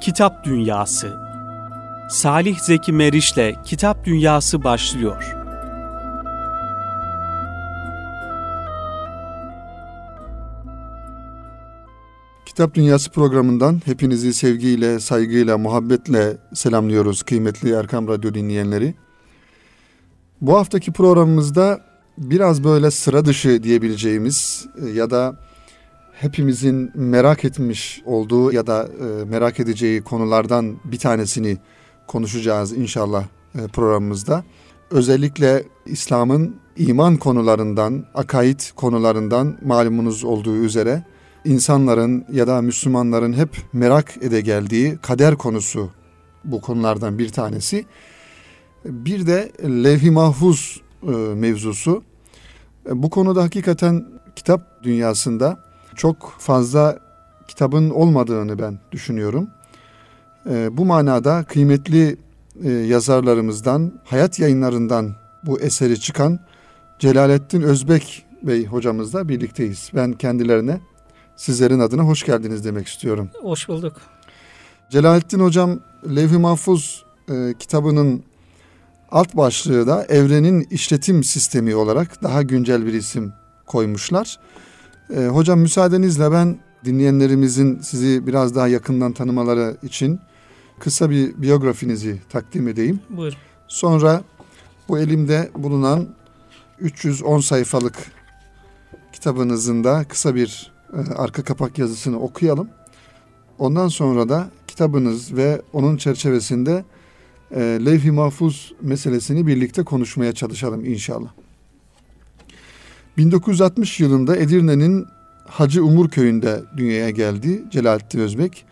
Kitap Dünyası Salih Zeki Meriç'le Kitap Dünyası başlıyor. Kitap Dünyası programından hepinizi sevgiyle, saygıyla, muhabbetle selamlıyoruz kıymetli Erkam Radyo dinleyenleri. Bu haftaki programımızda biraz böyle sıra dışı diyebileceğimiz e, ya da hepimizin merak etmiş olduğu ya da e, merak edeceği konulardan bir tanesini konuşacağız inşallah e, programımızda. Özellikle İslam'ın iman konularından, akaid konularından malumunuz olduğu üzere insanların ya da Müslümanların hep merak ede geldiği kader konusu bu konulardan bir tanesi. Bir de levh-i mahfuz e, mevzusu. Bu konuda hakikaten kitap dünyasında çok fazla kitabın olmadığını ben düşünüyorum. E, bu manada kıymetli e, yazarlarımızdan, hayat yayınlarından bu eseri çıkan Celalettin Özbek Bey hocamızla birlikteyiz. Ben kendilerine sizlerin adına hoş geldiniz demek istiyorum. Hoş bulduk. Celalettin Hocam Levh-i Mahfuz e, kitabının alt başlığı da evrenin işletim sistemi olarak daha güncel bir isim koymuşlar. E, hocam müsaadenizle ben dinleyenlerimizin sizi biraz daha yakından tanımaları için kısa bir biyografinizi takdim edeyim. Buyurun. Sonra bu elimde bulunan 310 sayfalık kitabınızın da kısa bir e, arka kapak yazısını okuyalım. Ondan sonra da kitabınız ve onun çerçevesinde e, levh-i mahfuz meselesini birlikte konuşmaya çalışalım inşallah. 1960 yılında Edirne'nin Hacı Umur köyünde dünyaya geldi Celalettin Özbek.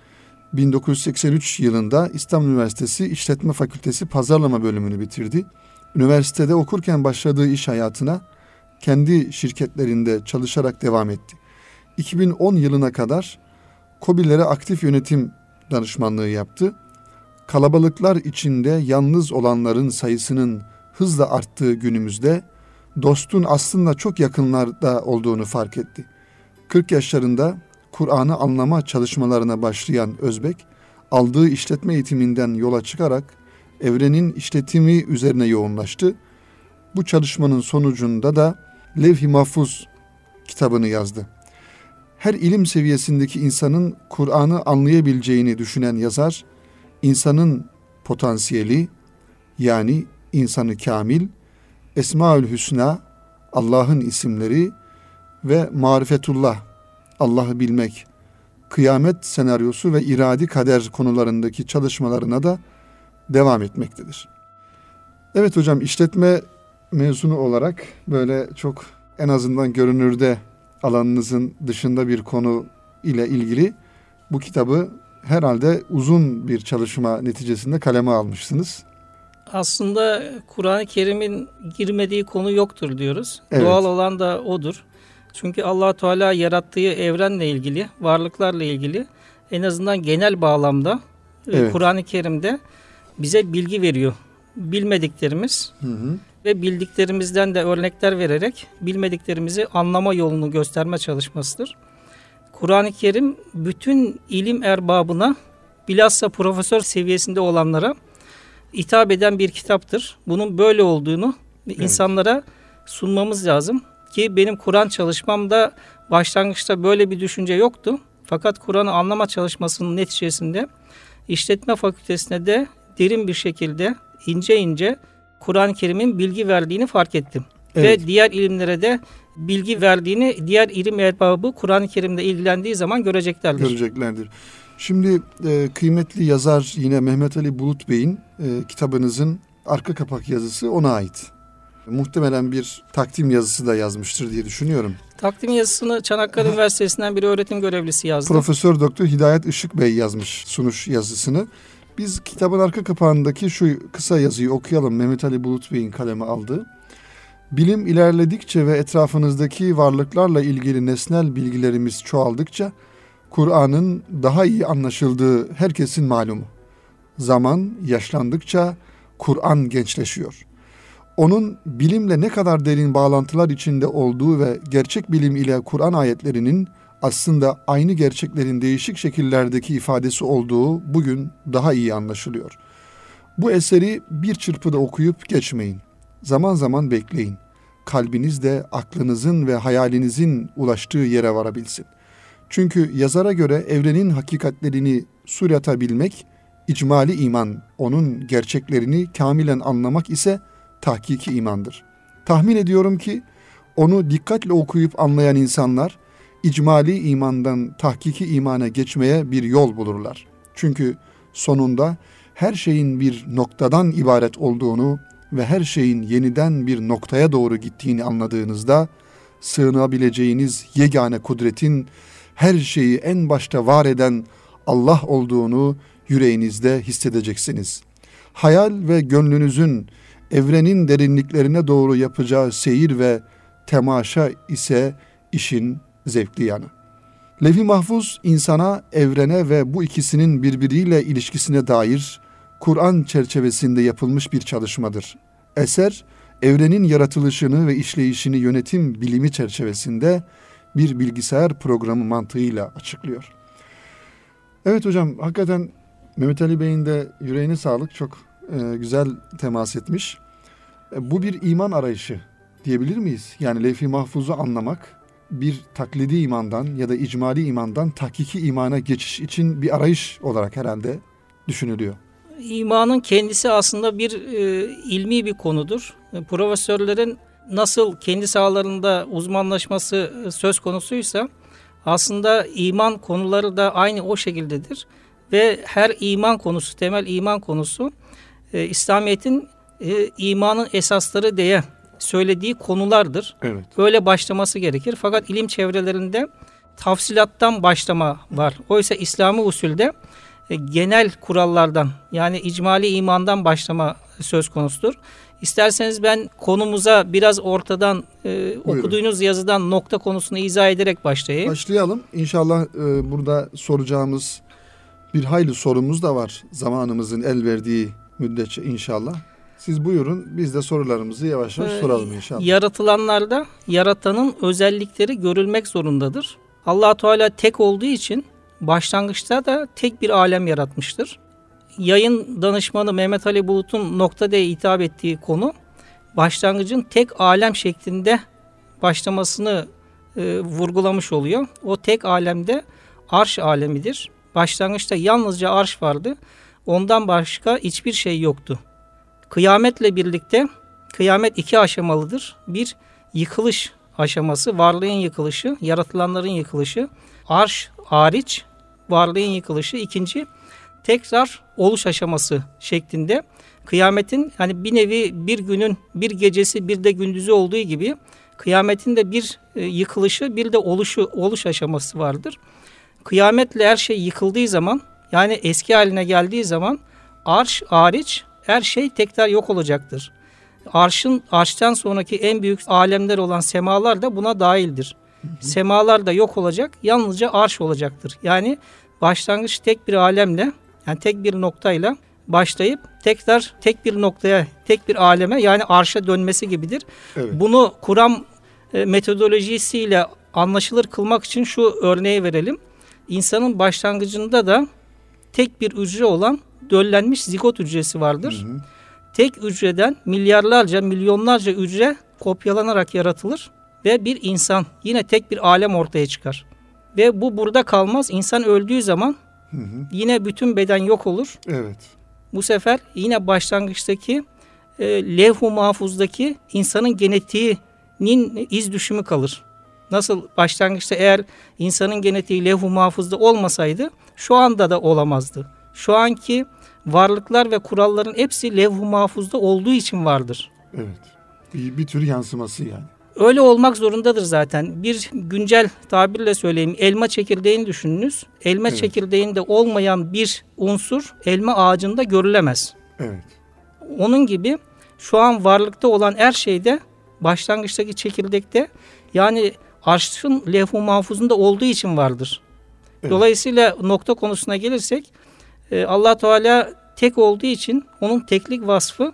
1983 yılında İstanbul Üniversitesi İşletme Fakültesi Pazarlama bölümünü bitirdi. Üniversitede okurken başladığı iş hayatına kendi şirketlerinde çalışarak devam etti. 2010 yılına kadar COBİ'lere aktif yönetim danışmanlığı yaptı. Kalabalıklar içinde yalnız olanların sayısının hızla arttığı günümüzde dostun aslında çok yakınlarda olduğunu fark etti. 40 yaşlarında Kur'an'ı anlama çalışmalarına başlayan Özbek, aldığı işletme eğitiminden yola çıkarak evrenin işletimi üzerine yoğunlaştı. Bu çalışmanın sonucunda da Levh-i Mahfuz kitabını yazdı. Her ilim seviyesindeki insanın Kur'an'ı anlayabileceğini düşünen yazar, insanın potansiyeli yani insanı kamil, Esmaül Hüsna, Allah'ın isimleri ve marifetullah, Allah'ı bilmek, kıyamet senaryosu ve iradi kader konularındaki çalışmalarına da devam etmektedir. Evet hocam işletme mezunu olarak böyle çok en azından görünürde alanınızın dışında bir konu ile ilgili bu kitabı herhalde uzun bir çalışma neticesinde kaleme almışsınız. Aslında Kur'an-ı Kerim'in girmediği konu yoktur diyoruz. Evet. Doğal olan da odur. Çünkü allah Teala yarattığı evrenle ilgili, varlıklarla ilgili en azından genel bağlamda e, evet. Kur'an-ı Kerim'de bize bilgi veriyor. Bilmediklerimiz hı hı. ve bildiklerimizden de örnekler vererek bilmediklerimizi anlama yolunu gösterme çalışmasıdır. Kur'an-ı Kerim bütün ilim erbabına bilhassa profesör seviyesinde olanlara hitap eden bir kitaptır. Bunun böyle olduğunu evet. insanlara sunmamız lazım. Ki benim Kur'an çalışmamda başlangıçta böyle bir düşünce yoktu. Fakat Kur'an'ı anlama çalışmasının neticesinde işletme fakültesine de derin bir şekilde ince ince Kur'an-ı Kerim'in bilgi verdiğini fark ettim. Evet. Ve diğer ilimlere de bilgi verdiğini diğer ilim erbabı Kur'an-ı Kerim'de ilgilendiği zaman göreceklerdir. Göreceklerdir. Şimdi e, kıymetli yazar yine Mehmet Ali Bulut Bey'in e, kitabınızın arka kapak yazısı ona ait. Muhtemelen bir takdim yazısı da yazmıştır diye düşünüyorum. Takdim yazısını Çanakkale Üniversitesi'nden bir öğretim görevlisi yazdı. Profesör Doktor Hidayet Işık Bey yazmış sunuş yazısını. Biz kitabın arka kapağındaki şu kısa yazıyı okuyalım. Mehmet Ali Bulut Bey'in kaleme aldığı. Bilim ilerledikçe ve etrafınızdaki varlıklarla ilgili nesnel bilgilerimiz çoğaldıkça Kur'an'ın daha iyi anlaşıldığı herkesin malumu. Zaman yaşlandıkça Kur'an gençleşiyor. Onun bilimle ne kadar derin bağlantılar içinde olduğu ve gerçek bilim ile Kur'an ayetlerinin aslında aynı gerçeklerin değişik şekillerdeki ifadesi olduğu bugün daha iyi anlaşılıyor. Bu eseri bir çırpıda okuyup geçmeyin. Zaman zaman bekleyin. Kalbiniz de aklınızın ve hayalinizin ulaştığı yere varabilsin. Çünkü yazara göre evrenin hakikatlerini suratabilmek, icmali iman, onun gerçeklerini kamilen anlamak ise tahkiki imandır. Tahmin ediyorum ki onu dikkatle okuyup anlayan insanlar icmali imandan tahkiki imana geçmeye bir yol bulurlar. Çünkü sonunda her şeyin bir noktadan ibaret olduğunu ve her şeyin yeniden bir noktaya doğru gittiğini anladığınızda sığınabileceğiniz yegane kudretin her şeyi en başta var eden Allah olduğunu yüreğinizde hissedeceksiniz. Hayal ve gönlünüzün evrenin derinliklerine doğru yapacağı seyir ve temaşa ise işin zevkli yanı. Levi Mahfuz insana, evrene ve bu ikisinin birbiriyle ilişkisine dair Kur'an çerçevesinde yapılmış bir çalışmadır. Eser, evrenin yaratılışını ve işleyişini yönetim bilimi çerçevesinde bir bilgisayar programı mantığıyla açıklıyor. Evet hocam, hakikaten Mehmet Ali Bey'in de yüreğine sağlık. Çok e, güzel temas etmiş. E, bu bir iman arayışı diyebilir miyiz? Yani levh-i mahfuzu anlamak bir taklidi imandan ya da icmali imandan tahkiki imana geçiş için bir arayış olarak herhalde düşünülüyor. İmanın kendisi aslında bir e, ilmi bir konudur. E, profesörlerin nasıl kendi sahalarında uzmanlaşması e, söz konusuysa aslında iman konuları da aynı o şekildedir. Ve her iman konusu, temel iman konusu e, İslamiyet'in e, imanın esasları diye söylediği konulardır. Evet. Böyle başlaması gerekir. Fakat ilim çevrelerinde tafsilattan başlama var. Oysa İslami usulde e, genel kurallardan yani icmali imandan başlama söz konusudur. İsterseniz ben konumuza biraz ortadan e, okuduğunuz yazıdan nokta konusunu izah ederek başlayayım. Başlayalım. İnşallah e, burada soracağımız bir hayli sorumuz da var. Zamanımızın el verdiği müddetçe inşallah. Siz buyurun biz de sorularımızı yavaş yavaş ee, soralım inşallah. Yaratılanlarda yaratanın özellikleri görülmek zorundadır. allah Teala tek olduğu için başlangıçta da tek bir alem yaratmıştır. Yayın danışmanı Mehmet Ali Bulut'un nokta diye hitap ettiği konu başlangıcın tek alem şeklinde başlamasını e, vurgulamış oluyor. O tek alemde arş alemidir. Başlangıçta yalnızca arş vardı. Ondan başka hiçbir şey yoktu. Kıyametle birlikte kıyamet iki aşamalıdır. Bir yıkılış aşaması, varlığın yıkılışı, yaratılanların yıkılışı. Arş hariç varlığın yıkılışı. İkinci tekrar oluş aşaması şeklinde kıyametin hani bir nevi bir günün bir gecesi bir de gündüzü olduğu gibi kıyametin de bir e, yıkılışı bir de oluşu oluş aşaması vardır. Kıyametle her şey yıkıldığı zaman yani eski haline geldiği zaman arş hariç her şey tekrar yok olacaktır. Arşın arştan sonraki en büyük alemler olan semalar da buna dahildir. Hı hı. Semalar da yok olacak, yalnızca arş olacaktır. Yani başlangıç tek bir alemle, yani tek bir noktayla başlayıp tekrar tek bir noktaya, tek bir aleme yani arşa dönmesi gibidir. Evet. Bunu Kur'an e, metodolojisiyle anlaşılır kılmak için şu örneği verelim. İnsanın başlangıcında da tek bir hücre olan döllenmiş zigot hücresi vardır. Hı hı. Tek hücreden milyarlarca, milyonlarca hücre kopyalanarak yaratılır ve bir insan yine tek bir alem ortaya çıkar. Ve bu burada kalmaz. İnsan öldüğü zaman hı hı. yine bütün beden yok olur. Evet. Bu sefer yine başlangıçtaki e, levh-u mahfuzdaki insanın genetiğinin iz düşümü kalır. Nasıl başlangıçta eğer insanın genetiği levh-u mahfuzda olmasaydı şu anda da olamazdı. Şu anki varlıklar ve kuralların hepsi levh-u mahfuzda olduğu için vardır. Evet. Bir, bir tür yansıması yani. Öyle olmak zorundadır zaten. Bir güncel tabirle söyleyeyim. Elma çekirdeğini düşününüz. Elma evet. çekirdeğinde olmayan bir unsur elma ağacında görülemez. Evet. Onun gibi şu an varlıkta olan her şeyde başlangıçtaki çekirdekte yani arşın levh-u mahfuzunda olduğu için vardır. Evet. Dolayısıyla nokta konusuna gelirsek e, allah Teala tek olduğu için onun teklik vasfı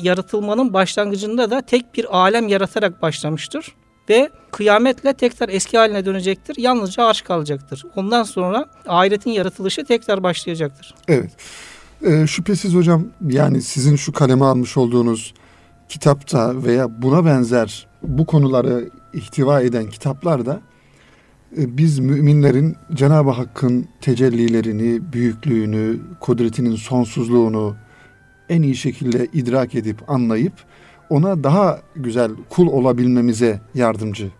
yaratılmanın başlangıcında da tek bir alem yaratarak başlamıştır. ve kıyametle tekrar eski haline dönecektir. Yalnızca arş kalacaktır. Ondan sonra ahiretin yaratılışı tekrar başlayacaktır. Evet. E, şüphesiz hocam yani sizin şu kaleme almış olduğunuz kitapta veya buna benzer bu konuları ihtiva eden kitaplarda e, biz müminlerin Cenab-ı Hakk'ın tecellilerini, büyüklüğünü, kudretinin sonsuzluğunu en iyi şekilde idrak edip anlayıp ona daha güzel kul olabilmemize yardımcı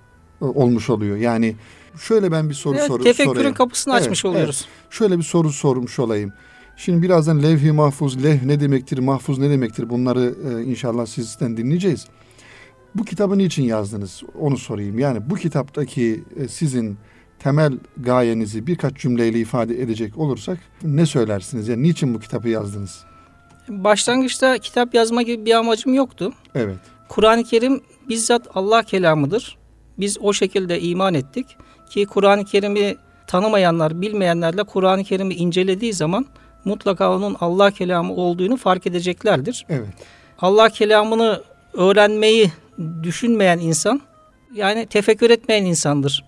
e, olmuş oluyor. Yani şöyle ben bir soru evet, soru tefekkürün sorayım. kapısını evet, açmış oluyoruz. Evet. Şöyle bir soru sormuş olayım. Şimdi birazdan levh-i mahfuz, levh ne demektir, mahfuz ne demektir bunları e, inşallah sizden dinleyeceğiz. Bu kitabı niçin yazdınız? Onu sorayım. Yani bu kitaptaki e, sizin temel gayenizi birkaç cümleyle ifade edecek olursak ne söylersiniz? Yani niçin bu kitabı yazdınız? Başlangıçta kitap yazma gibi bir amacım yoktu. Evet. Kur'an-ı Kerim bizzat Allah kelamıdır. Biz o şekilde iman ettik ki Kur'an-ı Kerim'i tanımayanlar, bilmeyenlerle Kur'an-ı Kerim'i incelediği zaman mutlaka onun Allah kelamı olduğunu fark edeceklerdir. Evet. Allah kelamını öğrenmeyi düşünmeyen insan yani tefekkür etmeyen insandır.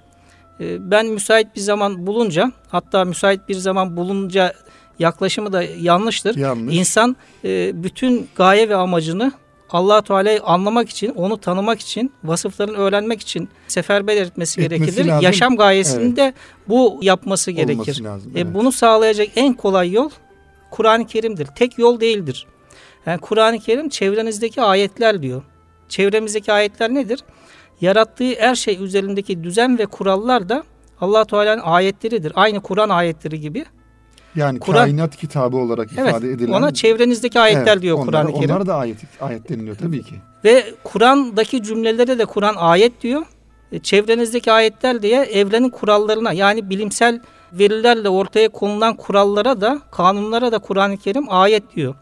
Ee, ben müsait bir zaman bulunca hatta müsait bir zaman bulunca yaklaşımı da yanlıştır. Yanlış. İnsan e, bütün gaye ve amacını allah Teala'yı anlamak için, onu tanımak için, vasıflarını öğrenmek için seferber etmesi, etmesi gerekir. Lazım. Yaşam gayesinde evet. bu yapması gerekir. Lazım, e, evet. e, bunu sağlayacak en kolay yol Kur'an-ı Kerim'dir. Tek yol değildir. Yani Kur'an-ı Kerim çevrenizdeki ayetler diyor. Çevremizdeki ayetler nedir? Yarattığı her şey üzerindeki düzen ve kurallar da allah Teala'nın ayetleridir. Aynı Kur'an ayetleri gibi. Yani Kur'an, kainat kitabı olarak evet, ifade edilen. Ona çevrenizdeki ayetler evet, diyor Kur'an-ı Kerim. Onlar da ayet, ayet deniliyor tabii ki. Ve Kur'an'daki cümlelere de Kur'an ayet diyor. E, çevrenizdeki ayetler diye evrenin kurallarına yani bilimsel verilerle ortaya konulan kurallara da kanunlara da Kur'an-ı Kerim ayet diyor.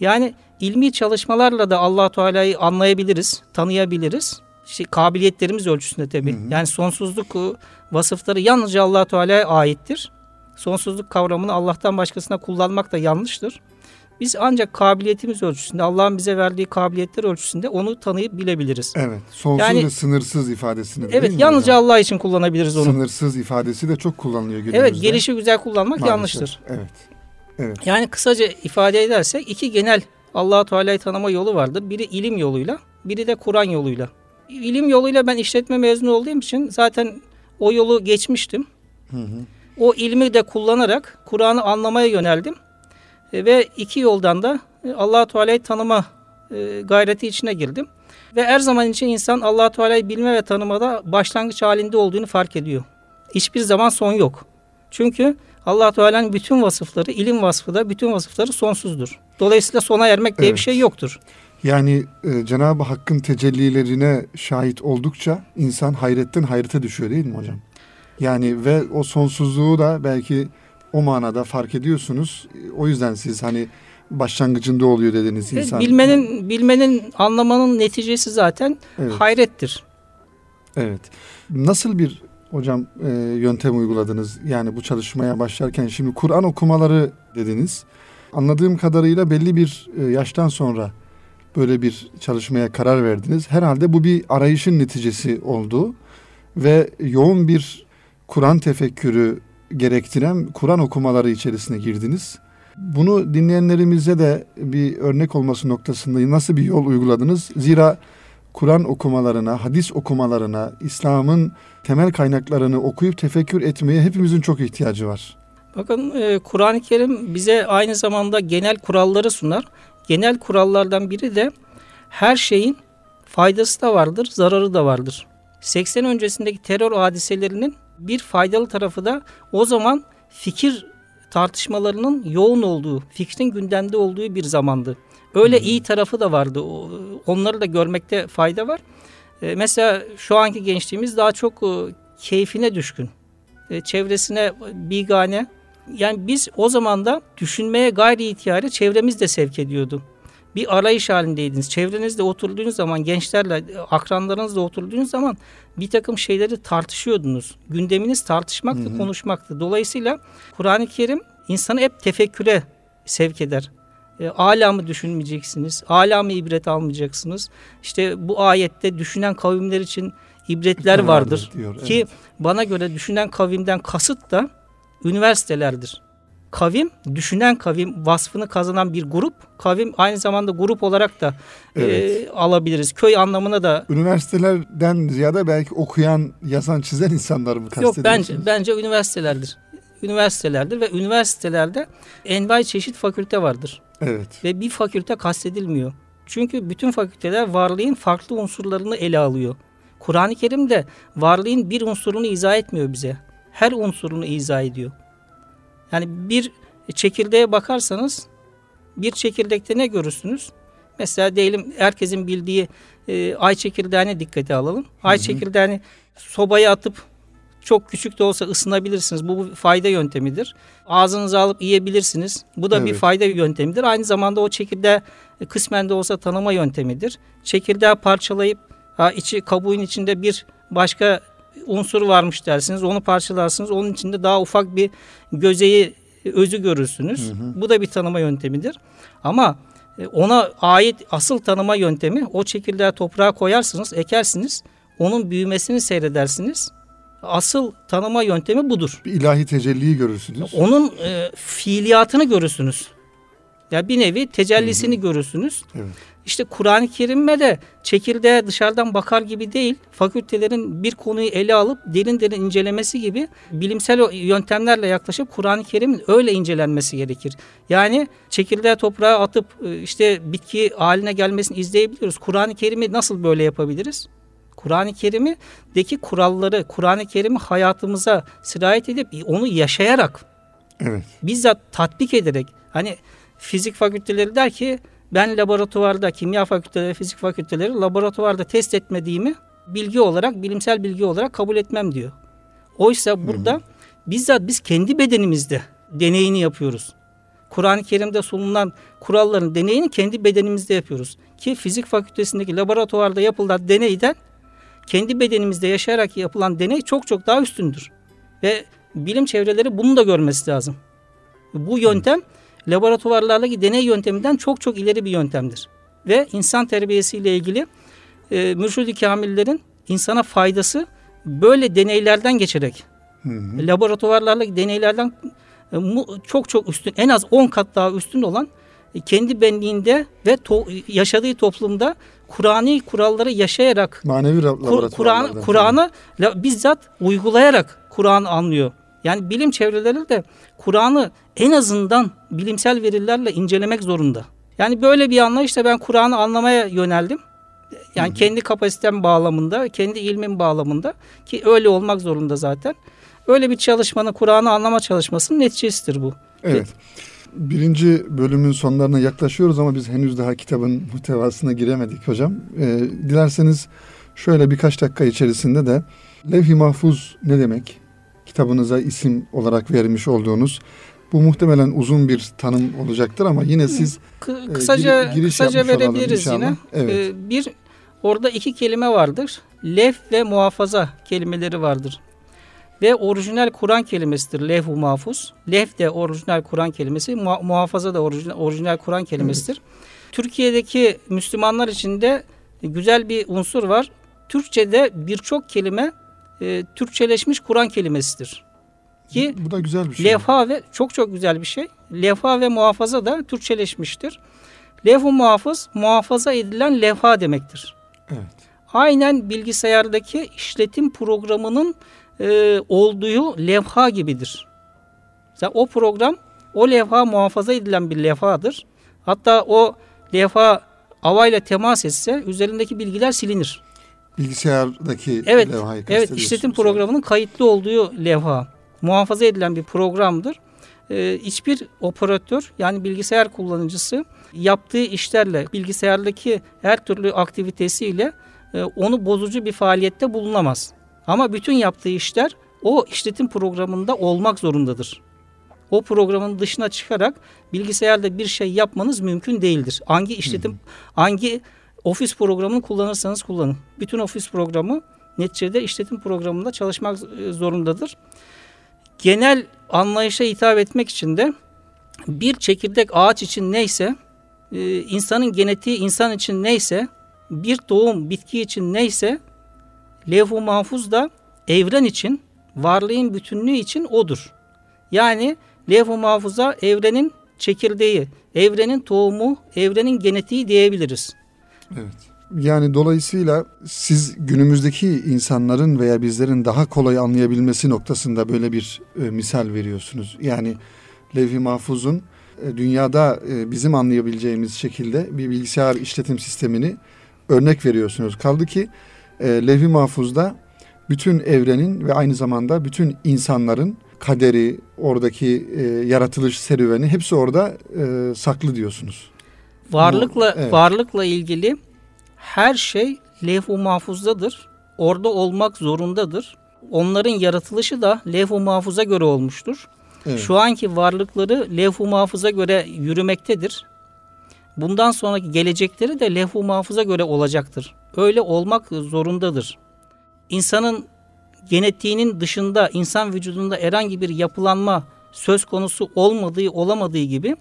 Yani ilmi çalışmalarla da allah Teala'yı anlayabiliriz, tanıyabiliriz. İşte kabiliyetlerimiz ölçüsünde tabii. Hı hı. Yani sonsuzluk ıı, vasıfları yalnızca allah Teala'ya aittir. Sonsuzluk kavramını Allah'tan başkasına kullanmak da yanlıştır. Biz ancak kabiliyetimiz ölçüsünde, Allah'ın bize verdiği kabiliyetler ölçüsünde onu tanıyıp bilebiliriz. Evet. Sonsuz yani, ve sınırsız ifadesini. Evet. Yalnızca hocam? Allah için kullanabiliriz onu. Sınırsız ifadesi de çok kullanılıyor günümüzde. Evet. Gelişi güzel kullanmak Maalesef. yanlıştır. Evet. Evet. Yani kısaca ifade edersek iki genel allah Teala'yı tanıma yolu vardır. Biri ilim yoluyla, biri de Kur'an yoluyla. İlim yoluyla ben işletme mezunu olduğum için zaten o yolu geçmiştim. Hı hı. O ilmi de kullanarak Kur'an'ı anlamaya yöneldim. E, ve iki yoldan da e, allah Teala'yı tanıma e, gayreti içine girdim. Ve her zaman için insan allah Teala'yı bilme ve tanımada başlangıç halinde olduğunu fark ediyor. Hiçbir zaman son yok. Çünkü allah Teala'nın bütün vasıfları, ilim vasfı da bütün vasıfları sonsuzdur. Dolayısıyla sona ermek diye evet. bir şey yoktur. Yani e, Cenab-ı Hakk'ın tecellilerine şahit oldukça insan hayretten hayrete düşüyor değil mi hocam? Yani ve o sonsuzluğu da belki o manada fark ediyorsunuz. O yüzden siz hani başlangıcında oluyor dediniz insan. Bilmenin bilmenin anlamanın neticesi zaten evet. hayrettir. Evet. Nasıl bir hocam e, yöntem uyguladınız? Yani bu çalışmaya başlarken şimdi Kur'an okumaları dediniz. Anladığım kadarıyla belli bir e, yaştan sonra böyle bir çalışmaya karar verdiniz. Herhalde bu bir arayışın neticesi oldu ve yoğun bir Kur'an tefekkürü gerektiren Kur'an okumaları içerisine girdiniz. Bunu dinleyenlerimize de bir örnek olması noktasında nasıl bir yol uyguladınız? Zira Kur'an okumalarına, hadis okumalarına, İslam'ın temel kaynaklarını okuyup tefekkür etmeye hepimizin çok ihtiyacı var. Bakın e, Kur'an-ı Kerim bize aynı zamanda genel kuralları sunar. Genel kurallardan biri de her şeyin faydası da vardır, zararı da vardır. 80 öncesindeki terör hadiselerinin bir faydalı tarafı da o zaman fikir tartışmalarının yoğun olduğu, fikrin gündemde olduğu bir zamandı. Öyle iyi tarafı da vardı. Onları da görmekte fayda var. E, mesela şu anki gençliğimiz daha çok e, keyfine düşkün. E, çevresine bigane. Yani biz o zaman da düşünmeye gayri ihtiyarı çevremiz de sevk ediyordu bir arayış halindeydiniz. Çevrenizde oturduğunuz zaman gençlerle, akranlarınızla oturduğunuz zaman bir takım şeyleri tartışıyordunuz. Gündeminiz tartışmaktı, hı hı. konuşmaktı. Dolayısıyla Kur'an-ı Kerim insanı hep tefekküre sevk eder. E, alamı düşünmeyeceksiniz. Alamı ibret almayacaksınız. İşte bu ayette düşünen kavimler için ibretler vardır, vardır diyor, ki evet. bana göre düşünen kavimden kasıt da üniversitelerdir. Kavim, düşünen kavim vasfını kazanan bir grup. Kavim aynı zamanda grup olarak da e, evet. e, alabiliriz. Köy anlamına da. Üniversitelerden ziyade belki okuyan, yazan, çizen insanlar mı kastediyorsunuz? Yok bence, bence üniversitelerdir. Üniversitelerdir ve üniversitelerde envai çeşit fakülte vardır. Evet. Ve bir fakülte kastedilmiyor. Çünkü bütün fakülteler varlığın farklı unsurlarını ele alıyor. Kur'an-ı Kerim de varlığın bir unsurunu izah etmiyor bize. Her unsurunu izah ediyor. Yani bir çekirdeğe bakarsanız bir çekirdekte ne görürsünüz? Mesela diyelim herkesin bildiği e, ay çekirdeğine dikkate alalım. Ay hı hı. çekirdeğini sobaya atıp çok küçük de olsa ısınabilirsiniz. Bu bir fayda yöntemidir. Ağzınıza alıp yiyebilirsiniz. Bu da evet. bir fayda yöntemidir. Aynı zamanda o çekirdeği kısmen de olsa tanıma yöntemidir. Çekirdeği parçalayıp ha, içi kabuğun içinde bir başka unsur varmış dersiniz. Onu parçalarsınız. Onun içinde daha ufak bir gözeyi özü görürsünüz. Hı hı. Bu da bir tanıma yöntemidir. Ama e, ona ait asıl tanıma yöntemi o çekirdeği toprağa koyarsınız, ekersiniz. Onun büyümesini seyredersiniz. Asıl tanıma yöntemi budur. Bir ilahi tecelliyi görürsünüz. Onun e, fiiliyatını görürsünüz. Ya bir nevi tecellisini hı hı. görürsünüz. Evet. İşte Kur'an-ı Kerim'e de çekirdeğe dışarıdan bakar gibi değil, fakültelerin bir konuyu ele alıp derin derin incelemesi gibi bilimsel yöntemlerle yaklaşıp Kur'an-ı Kerim'in öyle incelenmesi gerekir. Yani çekirdeğe toprağa atıp e, işte bitki haline gelmesini izleyebiliyoruz. Kur'an-ı Kerim'i nasıl böyle yapabiliriz? Kur'an-ı Kerim'deki kuralları, Kur'an-ı Kerim'i hayatımıza sirayet edip onu yaşayarak, evet. bizzat tatbik ederek, hani fizik fakülteleri der ki ben laboratuvarda, kimya fakülteleri, fizik fakülteleri laboratuvarda test etmediğimi bilgi olarak, bilimsel bilgi olarak kabul etmem diyor. Oysa burada hı hı. bizzat biz kendi bedenimizde deneyini yapıyoruz. Kur'an-ı Kerim'de sunulan kuralların deneyini kendi bedenimizde yapıyoruz. Ki fizik fakültesindeki laboratuvarda yapılan deneyden kendi bedenimizde yaşayarak yapılan deney çok çok daha üstündür. Ve bilim çevreleri bunu da görmesi lazım. Bu yöntem laboratuvarlardaki deney yönteminden çok çok ileri bir yöntemdir. Ve insan terbiyesiyle ilgili e, mürşid-i kamillerin insana faydası böyle deneylerden geçerek hı hı. laboratuvarlarla deneylerden e, çok çok üstün en az 10 kat daha üstün olan e, kendi benliğinde ve to, yaşadığı toplumda Kur'ani kuralları yaşayarak manevi Kur'an'ı Kur'an'ı bizzat uygulayarak Kur'an anlıyor. Yani bilim çevreleri de Kur'an'ı en azından bilimsel verilerle incelemek zorunda. Yani böyle bir anlayışla ben Kur'an'ı anlamaya yöneldim. Yani hı hı. kendi kapasitem bağlamında, kendi ilmin bağlamında ki öyle olmak zorunda zaten. Öyle bir çalışmanın Kur'an'ı anlama çalışmasının neticesidir bu. Evet. Birinci bölümün sonlarına yaklaşıyoruz ama biz henüz daha kitabın muhtevasına giremedik hocam. Ee, dilerseniz şöyle birkaç dakika içerisinde de levh-i mahfuz ne demek? Kitabınıza isim olarak vermiş olduğunuz bu muhtemelen uzun bir tanım olacaktır ama yine siz K- kısaca e, giriş kısaca verebiliriz yine. Evet. Ee, bir orada iki kelime vardır. Lef ve muhafaza kelimeleri vardır. Ve orijinal Kur'an kelimesidir lef-u mahfuz. Lef de orijinal Kur'an kelimesi, muhafaza da orijinal, orijinal Kur'an kelimesidir. Evet. Türkiye'deki Müslümanlar için de güzel bir unsur var. Türkçe'de birçok kelime e, Türkçeleşmiş Kur'an kelimesidir. Ki bu da güzel bir şey. Levha ve çok çok güzel bir şey. Levha ve muhafaza da Türkçeleşmiştir. Levh-u muhafız muhafaza edilen levha demektir. Evet. Aynen bilgisayardaki işletim programının e, olduğu levha gibidir. Mesela o program o levha muhafaza edilen bir levhadır. Hatta o levha avayla temas etse üzerindeki bilgiler silinir. Bilgisayardaki evet, levhayı Evet, işletim programının kayıtlı olduğu levha muhafaza edilen bir programdır. Ee, hiçbir operatör yani bilgisayar kullanıcısı yaptığı işlerle bilgisayardaki her türlü aktivitesiyle e, onu bozucu bir faaliyette bulunamaz. Ama bütün yaptığı işler o işletim programında olmak zorundadır. O programın dışına çıkarak bilgisayarda bir şey yapmanız mümkün değildir. Hangi işletim, hı. hangi ofis programını kullanırsanız kullanın. Bütün ofis programı neticede işletim programında çalışmak e, zorundadır genel anlayışa hitap etmek için de bir çekirdek ağaç için neyse, e, insanın genetiği insan için neyse, bir tohum bitki için neyse, levh-u mahfuz da evren için, varlığın bütünlüğü için odur. Yani levh-u mahfuza evrenin çekirdeği, evrenin tohumu, evrenin genetiği diyebiliriz. Evet. Yani dolayısıyla siz günümüzdeki insanların veya bizlerin daha kolay anlayabilmesi noktasında böyle bir e, misal veriyorsunuz. Yani Levh-i Mahfuz'un e, dünyada e, bizim anlayabileceğimiz şekilde bir bilgisayar işletim sistemini örnek veriyorsunuz. Kaldı ki e, Levh-i Mahfuz'da bütün evrenin ve aynı zamanda bütün insanların kaderi, oradaki e, yaratılış serüveni hepsi orada e, saklı diyorsunuz. Varlıkla evet. varlıkla ilgili her şey levh-u mahfuzdadır. Orada olmak zorundadır. Onların yaratılışı da levh-u mahfuza göre olmuştur. Evet. Şu anki varlıkları levh-u mahfuza göre yürümektedir. Bundan sonraki gelecekleri de levh-u mahfuza göre olacaktır. Öyle olmak zorundadır. İnsanın genetiğinin dışında insan vücudunda herhangi bir yapılanma söz konusu olmadığı olamadığı gibi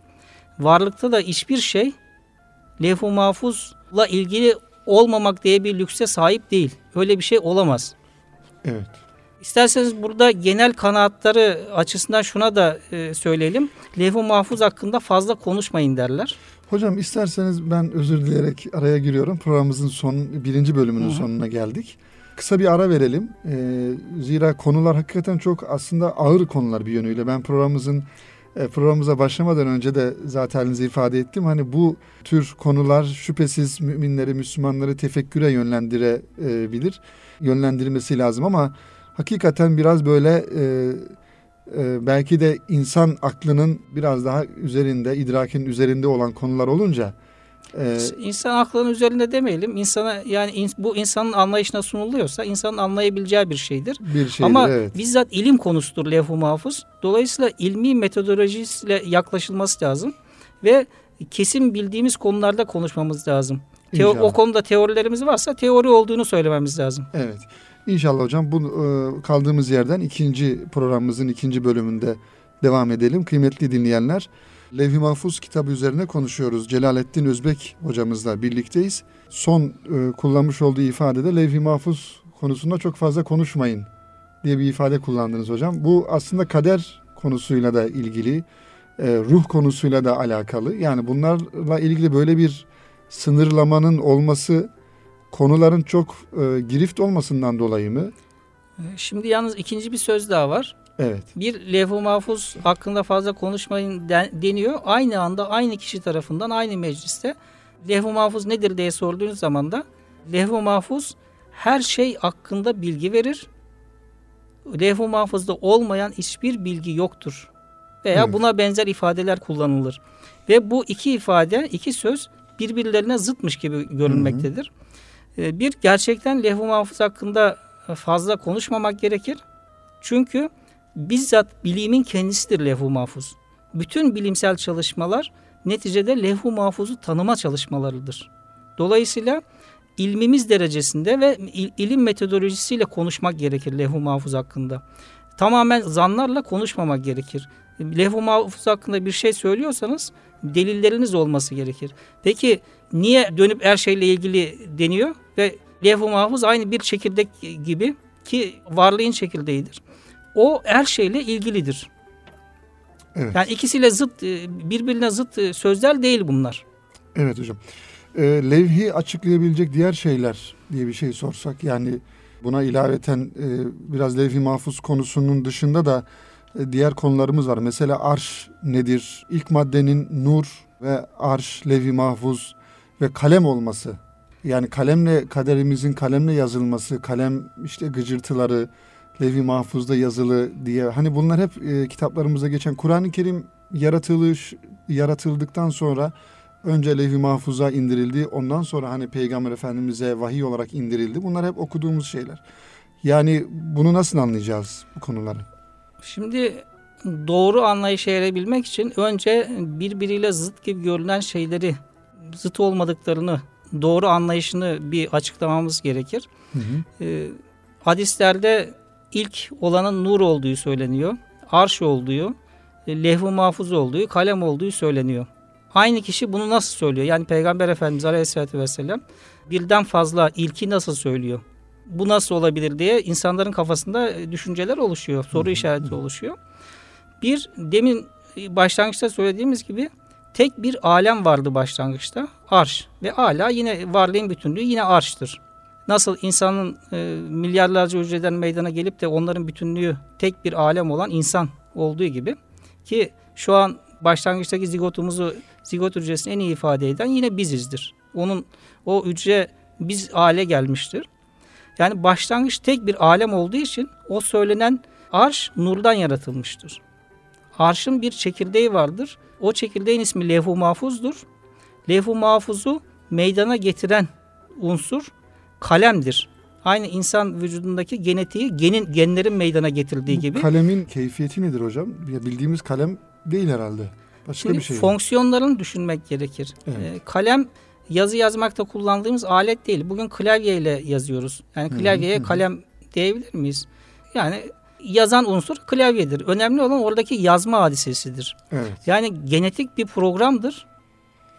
varlıkta da hiçbir şey levh-u mahfuzla ilgili olmamak diye bir lükse sahip değil. Öyle bir şey olamaz. Evet. İsterseniz burada genel kanaatları açısından şuna da e, söyleyelim. Levh-i mahfuz hakkında fazla konuşmayın derler. Hocam isterseniz ben özür dileyerek araya giriyorum. Programımızın son birinci bölümünün Hı-hı. sonuna geldik. Kısa bir ara verelim. Ee, zira konular hakikaten çok aslında ağır konular bir yönüyle. Ben programımızın programımıza başlamadan önce de zaten ifade ettim. Hani bu tür konular şüphesiz müminleri, Müslümanları tefekküre yönlendirebilir. Yönlendirmesi lazım ama hakikaten biraz böyle e, e, belki de insan aklının biraz daha üzerinde, idrakin üzerinde olan konular olunca ee, insan aklının üzerinde demeyelim. İnsana yani in, bu insanın anlayışına sunuluyorsa insanın anlayabileceği bir şeydir. Bir şeydir Ama evet. bizzat ilim konusudur levh-u mahfuz. Dolayısıyla ilmi metodolojisiyle yaklaşılması lazım ve kesin bildiğimiz konularda konuşmamız lazım. Teo, o konuda teorilerimiz varsa teori olduğunu söylememiz lazım. Evet. İnşallah hocam bu e, kaldığımız yerden ikinci programımızın ikinci bölümünde devam edelim. Kıymetli dinleyenler Levh-i Mahfuz kitabı üzerine konuşuyoruz. Celalettin Özbek hocamızla birlikteyiz. Son e, kullanmış olduğu ifadede Levh-i Mahfuz konusunda çok fazla konuşmayın diye bir ifade kullandınız hocam. Bu aslında kader konusuyla da ilgili, e, ruh konusuyla da alakalı. Yani bunlarla ilgili böyle bir sınırlamanın olması konuların çok e, girift olmasından dolayı mı? Şimdi yalnız ikinci bir söz daha var. Evet. Bir levh-i mahfuz hakkında fazla konuşmayın deniyor. Aynı anda aynı kişi tarafından aynı mecliste levh-i mahfuz nedir diye sorduğunuz zaman da levh-i mahfuz her şey hakkında bilgi verir. Levh-i mahfuzda olmayan hiçbir bilgi yoktur. Veya evet. buna benzer ifadeler kullanılır. Ve bu iki ifade, iki söz birbirlerine zıtmış gibi görünmektedir. Hı hı. Ee, bir, gerçekten levh-i mahfuz hakkında fazla konuşmamak gerekir. Çünkü bizzat bilimin kendisidir levh-u mahfuz. Bütün bilimsel çalışmalar neticede levh-u mahfuzu tanıma çalışmalarıdır. Dolayısıyla ilmimiz derecesinde ve ilim metodolojisiyle konuşmak gerekir levh-u mahfuz hakkında. Tamamen zanlarla konuşmamak gerekir. Levh-u mahfuz hakkında bir şey söylüyorsanız delilleriniz olması gerekir. Peki niye dönüp her şeyle ilgili deniyor ve levh-u mahfuz aynı bir çekirdek gibi ki varlığın çekirdeğidir o her şeyle ilgilidir. Evet. Yani ikisiyle zıt, e, birbirine zıt e, sözler değil bunlar. Evet hocam. E, levhi açıklayabilecek diğer şeyler diye bir şey sorsak yani buna ilaveten e, biraz levhi mahfuz konusunun dışında da e, diğer konularımız var. Mesela arş nedir? İlk maddenin nur ve arş, levhi mahfuz ve kalem olması. Yani kalemle kaderimizin kalemle yazılması, kalem işte gıcırtıları, Levi Mahfuz'da yazılı diye. Hani bunlar hep e, kitaplarımızda geçen Kur'an-ı Kerim yaratılış yaratıldıktan sonra önce Levi Mahfuz'a indirildi. Ondan sonra hani Peygamber Efendimiz'e vahiy olarak indirildi. Bunlar hep okuduğumuz şeyler. Yani bunu nasıl anlayacağız bu konuları? Şimdi doğru anlayışa erebilmek için önce birbiriyle zıt gibi görünen şeyleri zıt olmadıklarını doğru anlayışını bir açıklamamız gerekir. Hı hı. Ee, hadislerde ilk olanın nur olduğu söyleniyor. Arş olduğu, e, levh-i mahfuz olduğu, kalem olduğu söyleniyor. Aynı kişi bunu nasıl söylüyor? Yani Peygamber Efendimiz Aleyhisselatü Vesselam birden fazla ilki nasıl söylüyor? bu nasıl olabilir diye insanların kafasında e, düşünceler oluşuyor. Soru işareti oluşuyor. Bir, demin başlangıçta söylediğimiz gibi tek bir alem vardı başlangıçta. Arş. Ve hala yine varlığın bütünlüğü yine arştır. Nasıl insanın e, milyarlarca hücreden meydana gelip de onların bütünlüğü tek bir alem olan insan olduğu gibi ki şu an başlangıçtaki zigotumuzu zigot hücresini en iyi ifade eden yine bizizdir. Onun o hücre biz hale gelmiştir. Yani başlangıç tek bir alem olduğu için o söylenen arş nurdan yaratılmıştır. Arşın bir çekirdeği vardır. O çekirdeğin ismi levh-u mahfuzdur. Levh-u mahfuzu meydana getiren unsur kalemdir. Aynı insan vücudundaki genetiği genin, genlerin meydana getirdiği Bu gibi. Kalemin keyfiyeti nedir hocam? Ya bildiğimiz kalem değil herhalde. Başka Şimdi bir şey. mi? fonksiyonlarını düşünmek gerekir. Evet. Ee, kalem yazı yazmakta kullandığımız alet değil. Bugün klavye ile yazıyoruz. Yani klavyeye hı. kalem diyebilir miyiz? Yani yazan unsur klavyedir. Önemli olan oradaki yazma hadisesidir. Evet. Yani genetik bir programdır.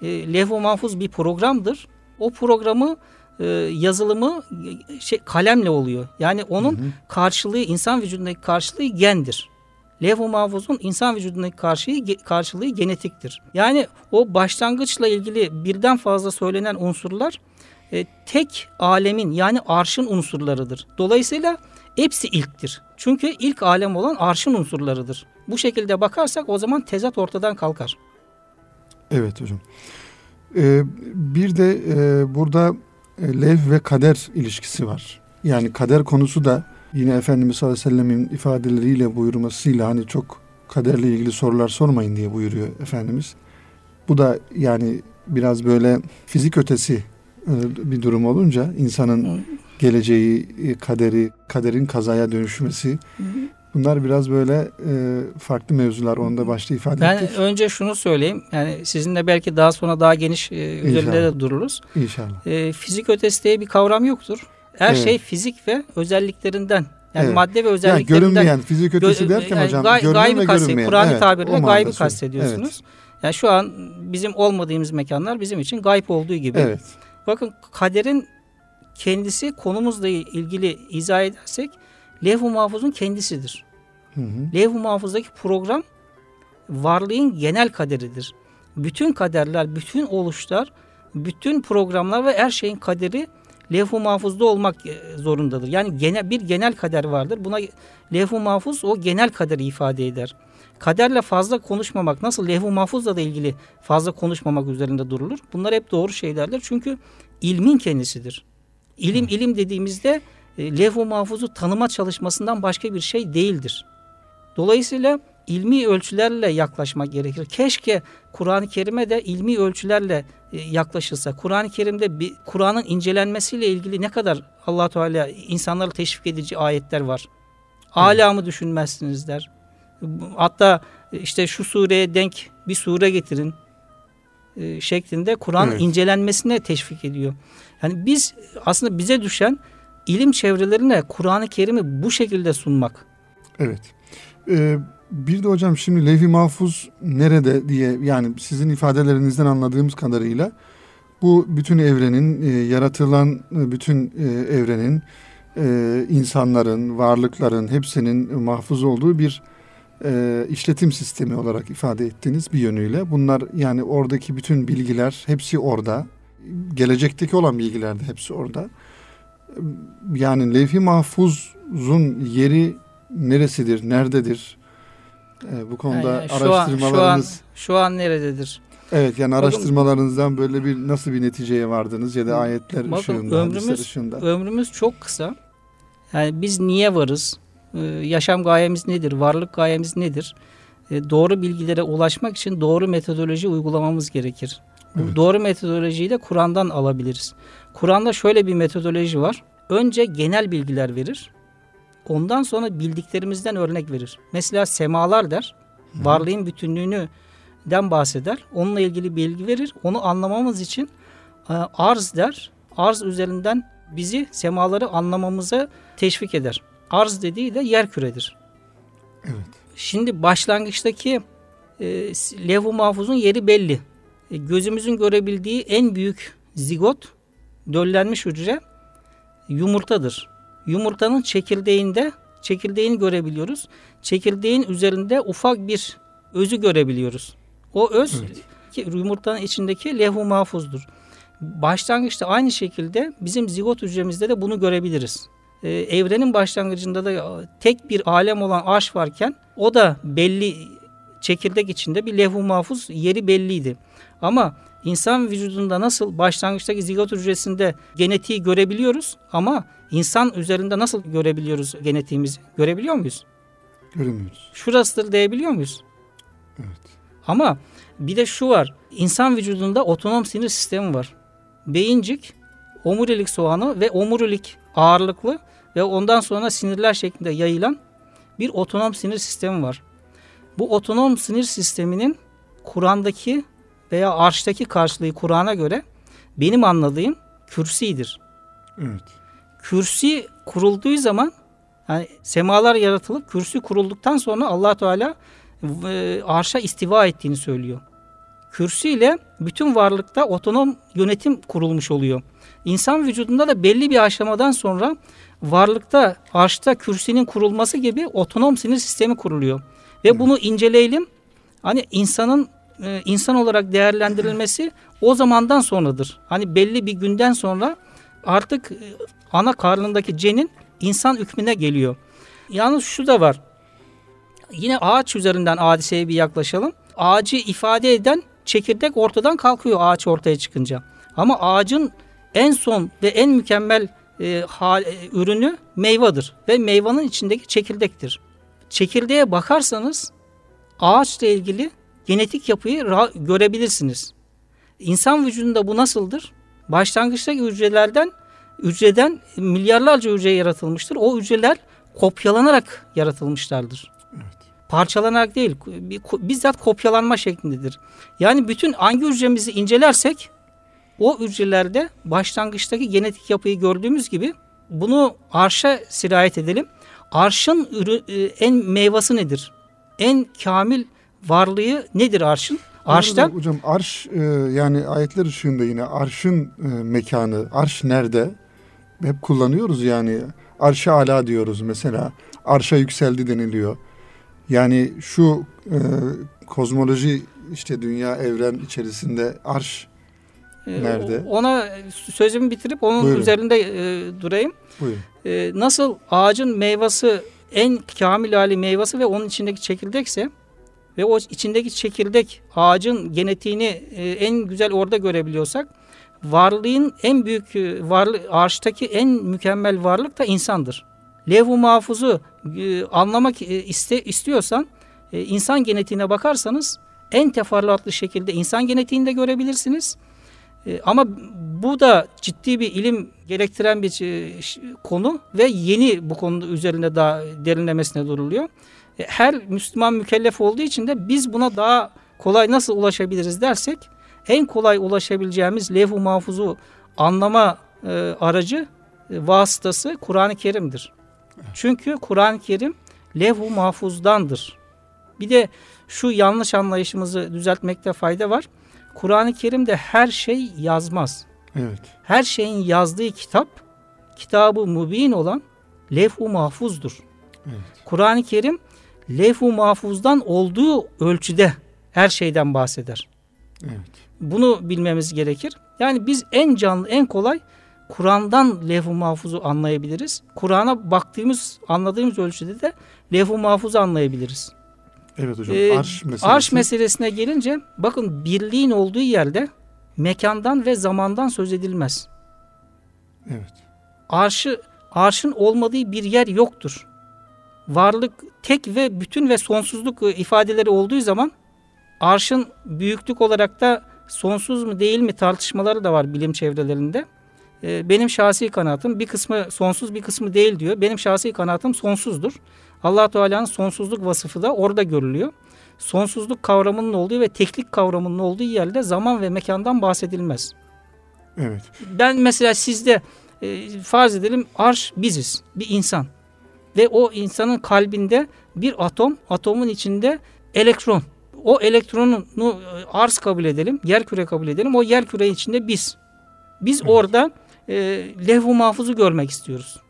E, levh-u mahfuz bir programdır. O programı e, yazılımı e, şey kalemle oluyor. Yani onun Hı hı. karşılığı insan vücudundaki karşılığı gendir. Levh-u mahfuzun insan vücudundaki karşılığı, karşılığı genetiktir. Yani o başlangıçla ilgili birden fazla söylenen unsurlar e, tek alemin yani arşın unsurlarıdır. Dolayısıyla hepsi ilktir. Çünkü ilk alem olan arşın unsurlarıdır. Bu şekilde bakarsak o zaman tezat ortadan kalkar. Evet hocam. Ee, bir de e, burada lev ve kader ilişkisi var. Yani kader konusu da yine Efendimiz sallallahu aleyhi ve sellemin ifadeleriyle buyurmasıyla hani çok kaderle ilgili sorular sormayın diye buyuruyor Efendimiz. Bu da yani biraz böyle fizik ötesi e, bir durum olunca insanın geleceği, e, kaderi, kaderin kazaya dönüşmesi bunlar biraz böyle e, farklı mevzular. Onu da başta ifade Ben ettik. önce şunu söyleyeyim. Yani sizinle belki daha sonra daha geniş e, üzerinde de dururuz. İnşallah. E, fizik ötesi diye bir kavram yoktur. Her Evet. şey fizik ve özelliklerinden. Yani Evet. madde ve Yani özelliklerinden. görünmeyen fizik ötesi Gö- derken yani hocam gay- görünen gaybi ve kast- görünmeyen. Kur'an'ı Evet, tabirle gaybi kastediyorsunuz. Yani şu an bizim olmadığımız mekanlar bizim için gayb olduğu gibi. Evet. Bakın kaderin kendisi konumuzla ilgili izah edersek levh-u mahfuzun kendisidir. Levh-u mahfuzdaki program varlığın genel kaderidir. Bütün kaderler, bütün oluşlar, bütün programlar ve her şeyin kaderi levh-u mahfuzda olmak e, zorundadır. Yani genel, bir genel kader vardır. Buna levh-u mahfuz o genel kaderi ifade eder. Kaderle fazla konuşmamak, nasıl levh-u mahfuzla da ilgili fazla konuşmamak üzerinde durulur. Bunlar hep doğru şeylerdir. Çünkü ilmin kendisidir. İlim ilim dediğimizde e, levh-u mahfuzu tanıma çalışmasından başka bir şey değildir. Dolayısıyla ilmi ölçülerle yaklaşmak gerekir. Keşke Kur'an-ı Kerim'e de ilmi ölçülerle e, yaklaşılsa. Kur'an-ı Kerim'de bir Kur'an'ın incelenmesiyle ilgili ne kadar Allah Teala insanları teşvik edici ayetler var. Hala mı düşünmezsiniz der. Hatta e, işte şu sureye denk bir sure getirin e, şeklinde Kur'an Evet. incelenmesine teşvik ediyor. Yani biz aslında bize düşen ilim çevrelerine Kur'an-ı Kerim'i bu şekilde sunmak. Evet. Ee, bir de hocam şimdi levh-i mahfuz nerede diye yani sizin ifadelerinizden anladığımız kadarıyla bu bütün evrenin e, yaratılan e, bütün e, evrenin e, insanların, varlıkların hepsinin mahfuz olduğu bir e, işletim sistemi olarak ifade ettiniz bir yönüyle. Bunlar yani oradaki bütün bilgiler hepsi orada. Gelecekteki olan bilgiler de hepsi orada. Yani levh-i mahfuzun yeri neresidir, nerededir? Ee, bu konuda Yani şu an, şu an, araştırmalarınız şu an nerededir? evet yani araştırmalarınızdan böyle bir nasıl bir neticeye vardınız ya da ayetler Bakın, ışığında, ömrümüz- ışığında. Ömrümüz çok kısa. Yani biz niye varız? Ee, yaşam gayemiz nedir? Varlık gayemiz nedir? Ee, doğru bilgilere ulaşmak için doğru metodoloji uygulamamız gerekir. Bu Evet. doğru metodolojiyi de Kur'an'dan alabiliriz. Kur'an'da şöyle bir metodoloji var. Önce genel bilgiler verir. Ondan sonra bildiklerimizden örnek verir. Mesela semalar der. Varlığın bütünlüğünü den bahseder. Onunla ilgili bilgi verir. Onu anlamamız için e, arz der. Arz üzerinden bizi semaları anlamamıza teşvik eder. Arz dediği de yer küredir. Evet. Şimdi başlangıçtaki e, levh-u mahfuzun yeri belli. E, gözümüzün görebildiği en büyük zigot, döllenmiş hücre yumurtadır. Yumurtanın çekirdeğinde çekirdeğini görebiliyoruz. Çekirdeğin üzerinde ufak bir özü görebiliyoruz. O öz evet. yumurtanın içindeki levh-u mahfuzdur. Başlangıçta aynı şekilde bizim zigot hücremizde de bunu görebiliriz. Ee, evrenin başlangıcında da tek bir alem olan arş varken o da belli çekirdek içinde bir levh-u mahfuz yeri belliydi. Ama insan vücudunda nasıl başlangıçtaki zigot hücresinde genetiği görebiliyoruz ama insan üzerinde nasıl görebiliyoruz genetiğimizi? Görebiliyor muyuz? Göremiyoruz. Şurasıdır diyebiliyor muyuz? Evet. Ama bir de şu var. İnsan vücudunda otonom sinir sistemi var. Beyincik, omurilik soğanı ve omurilik ağırlıklı ve ondan sonra sinirler şeklinde yayılan bir otonom sinir sistemi var. Bu otonom sinir sisteminin Kur'an'daki veya arştaki karşılığı Kur'an'a göre benim anladığım kürsidir. Evet. Kürsi kurulduğu zaman yani semalar yaratılıp kürsü kurulduktan sonra allah Teala e, arşa istiva ettiğini söylüyor. Kürsü ile bütün varlıkta otonom yönetim kurulmuş oluyor. İnsan vücudunda da belli bir aşamadan sonra varlıkta arşta kürsünün kurulması gibi otonom sinir sistemi kuruluyor. Ve evet. bunu inceleyelim. Hani insanın e, insan olarak değerlendirilmesi o zamandan sonradır. Hani belli bir günden sonra artık e, ana karnındaki cenin insan hükmüne geliyor. Yalnız şu da var. Yine ağaç üzerinden hadiseye bir yaklaşalım. Ağacı ifade eden çekirdek ortadan kalkıyor ağaç ortaya çıkınca. Ama ağacın en son ve en mükemmel e, hal, e, ürünü meyvadır ve meyvanın içindeki çekirdektir. Çekirdeğe bakarsanız ağaçla ilgili genetik yapıyı görebilirsiniz. İnsan vücudunda bu nasıldır? Başlangıçtaki hücrelerden hücreden milyarlarca hücre yaratılmıştır. O hücreler kopyalanarak yaratılmışlardır. Evet. Parçalanarak değil, bizzat kopyalanma şeklindedir. Yani bütün hangi hücremizi incelersek o hücrelerde başlangıçtaki genetik yapıyı gördüğümüz gibi bunu arşa sirayet edelim. Arşın ürü, e, en meyvası nedir? En kamil varlığı nedir arşın? Arşta hocam arş e, yani ayetler ışığında yine arşın e, mekanı, arş nerede? Hep kullanıyoruz yani. Arşa ala diyoruz mesela. Arşa yükseldi deniliyor. Yani şu e, kozmoloji işte dünya evren içerisinde arş e, nerede? Ona sözümü bitirip onun Buyurun. üzerinde e, durayım. Buyurun. E, nasıl ağacın meyvesi en kamil hali meyvesi ve onun içindeki çekirdekse ve o içindeki çekirdek ağacın genetiğini e, en güzel orada görebiliyorsak varlığın en büyük e, varlık ağaçtaki en mükemmel varlık da insandır. Levh-u mahfuzu e, anlamak e, iste, istiyorsan e, insan genetiğine bakarsanız en teferruatlı şekilde insan genetiğini de görebilirsiniz. E, ama bu da ciddi bir ilim gerektiren bir e, konu ve yeni bu konu üzerinde daha derinlemesine duruluyor. Her Müslüman mükellef olduğu için de biz buna daha kolay nasıl ulaşabiliriz dersek en kolay ulaşabileceğimiz levh-u mahfuzu anlama e, aracı e, vasıtası Kur'an-ı Kerim'dir. Çünkü Kur'an-ı Kerim levh-u mahfuzdandır. Bir de şu yanlış anlayışımızı düzeltmekte fayda var. Kur'an-ı Kerim'de her şey yazmaz. Evet. Her şeyin yazdığı kitap, kitabı mübin olan levh-u mahfuzdur. Evet. Kur'an-ı Kerim levh-u mahfuzdan olduğu ölçüde her şeyden bahseder. Evet. Bunu bilmemiz gerekir. Yani biz en canlı, en kolay Kur'an'dan levh-u mahfuzu anlayabiliriz. Kur'an'a baktığımız, anladığımız ölçüde de levh-u mahfuzu anlayabiliriz. Evet hocam. Ee, arş, meselesi. arş meselesine gelince bakın birliğin olduğu yerde mekandan ve zamandan söz edilmez. Evet. Arşı, arşın olmadığı bir yer yoktur. Varlık tek ve bütün ve sonsuzluk ifadeleri olduğu zaman arşın büyüklük olarak da sonsuz mu değil mi tartışmaları da var bilim çevrelerinde. Ee, benim şahsi kanaatim bir kısmı sonsuz bir kısmı değil diyor. Benim şahsi kanaatim sonsuzdur. allah Teala'nın sonsuzluk vasıfı da orada görülüyor. Sonsuzluk kavramının olduğu ve teklik kavramının olduğu yerde zaman ve mekandan bahsedilmez. Evet. Ben mesela sizde e, farz edelim arş biziz. Bir insan. Ve o insanın kalbinde bir atom, atomun içinde elektron. O elektronunu e, arz kabul edelim, yer küre kabul edelim. O yer küre içinde biz. Biz evet. orada e, levh-u mahfuzu görmek istiyoruz.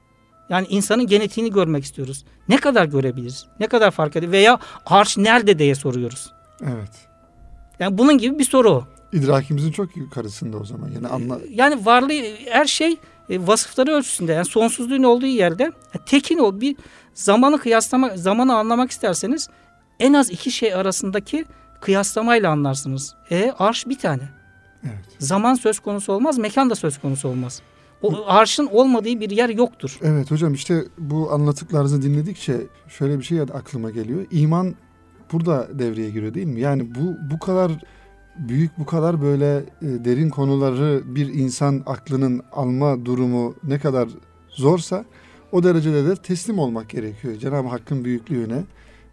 Yani insanın genetiğini görmek istiyoruz. Ne kadar görebiliriz? Ne kadar fark ediyor? Veya arş nerede diye soruyoruz. Evet. Yani bunun gibi bir soru o. İdrakimizin çok yukarısında o zaman. Yani anla Yani varlığı her şey e, vasıfları ölçüsünde yani sonsuzluğun olduğu yerde e, tekin o bir zamanı kıyaslama zamanı anlamak isterseniz en az iki şey arasındaki kıyaslamayla anlarsınız. E arş bir tane. Evet. Zaman söz konusu olmaz, mekan da söz konusu olmaz. O arşın olmadığı bir yer yoktur. Evet hocam işte bu anlattıklarınızı dinledikçe şöyle bir şey aklıma geliyor. İman burada devreye giriyor değil mi? Yani bu bu kadar büyük bu kadar böyle e, derin konuları bir insan aklının alma durumu ne kadar zorsa o derecede de teslim olmak gerekiyor. Cenab-ı Hakk'ın büyüklüğüne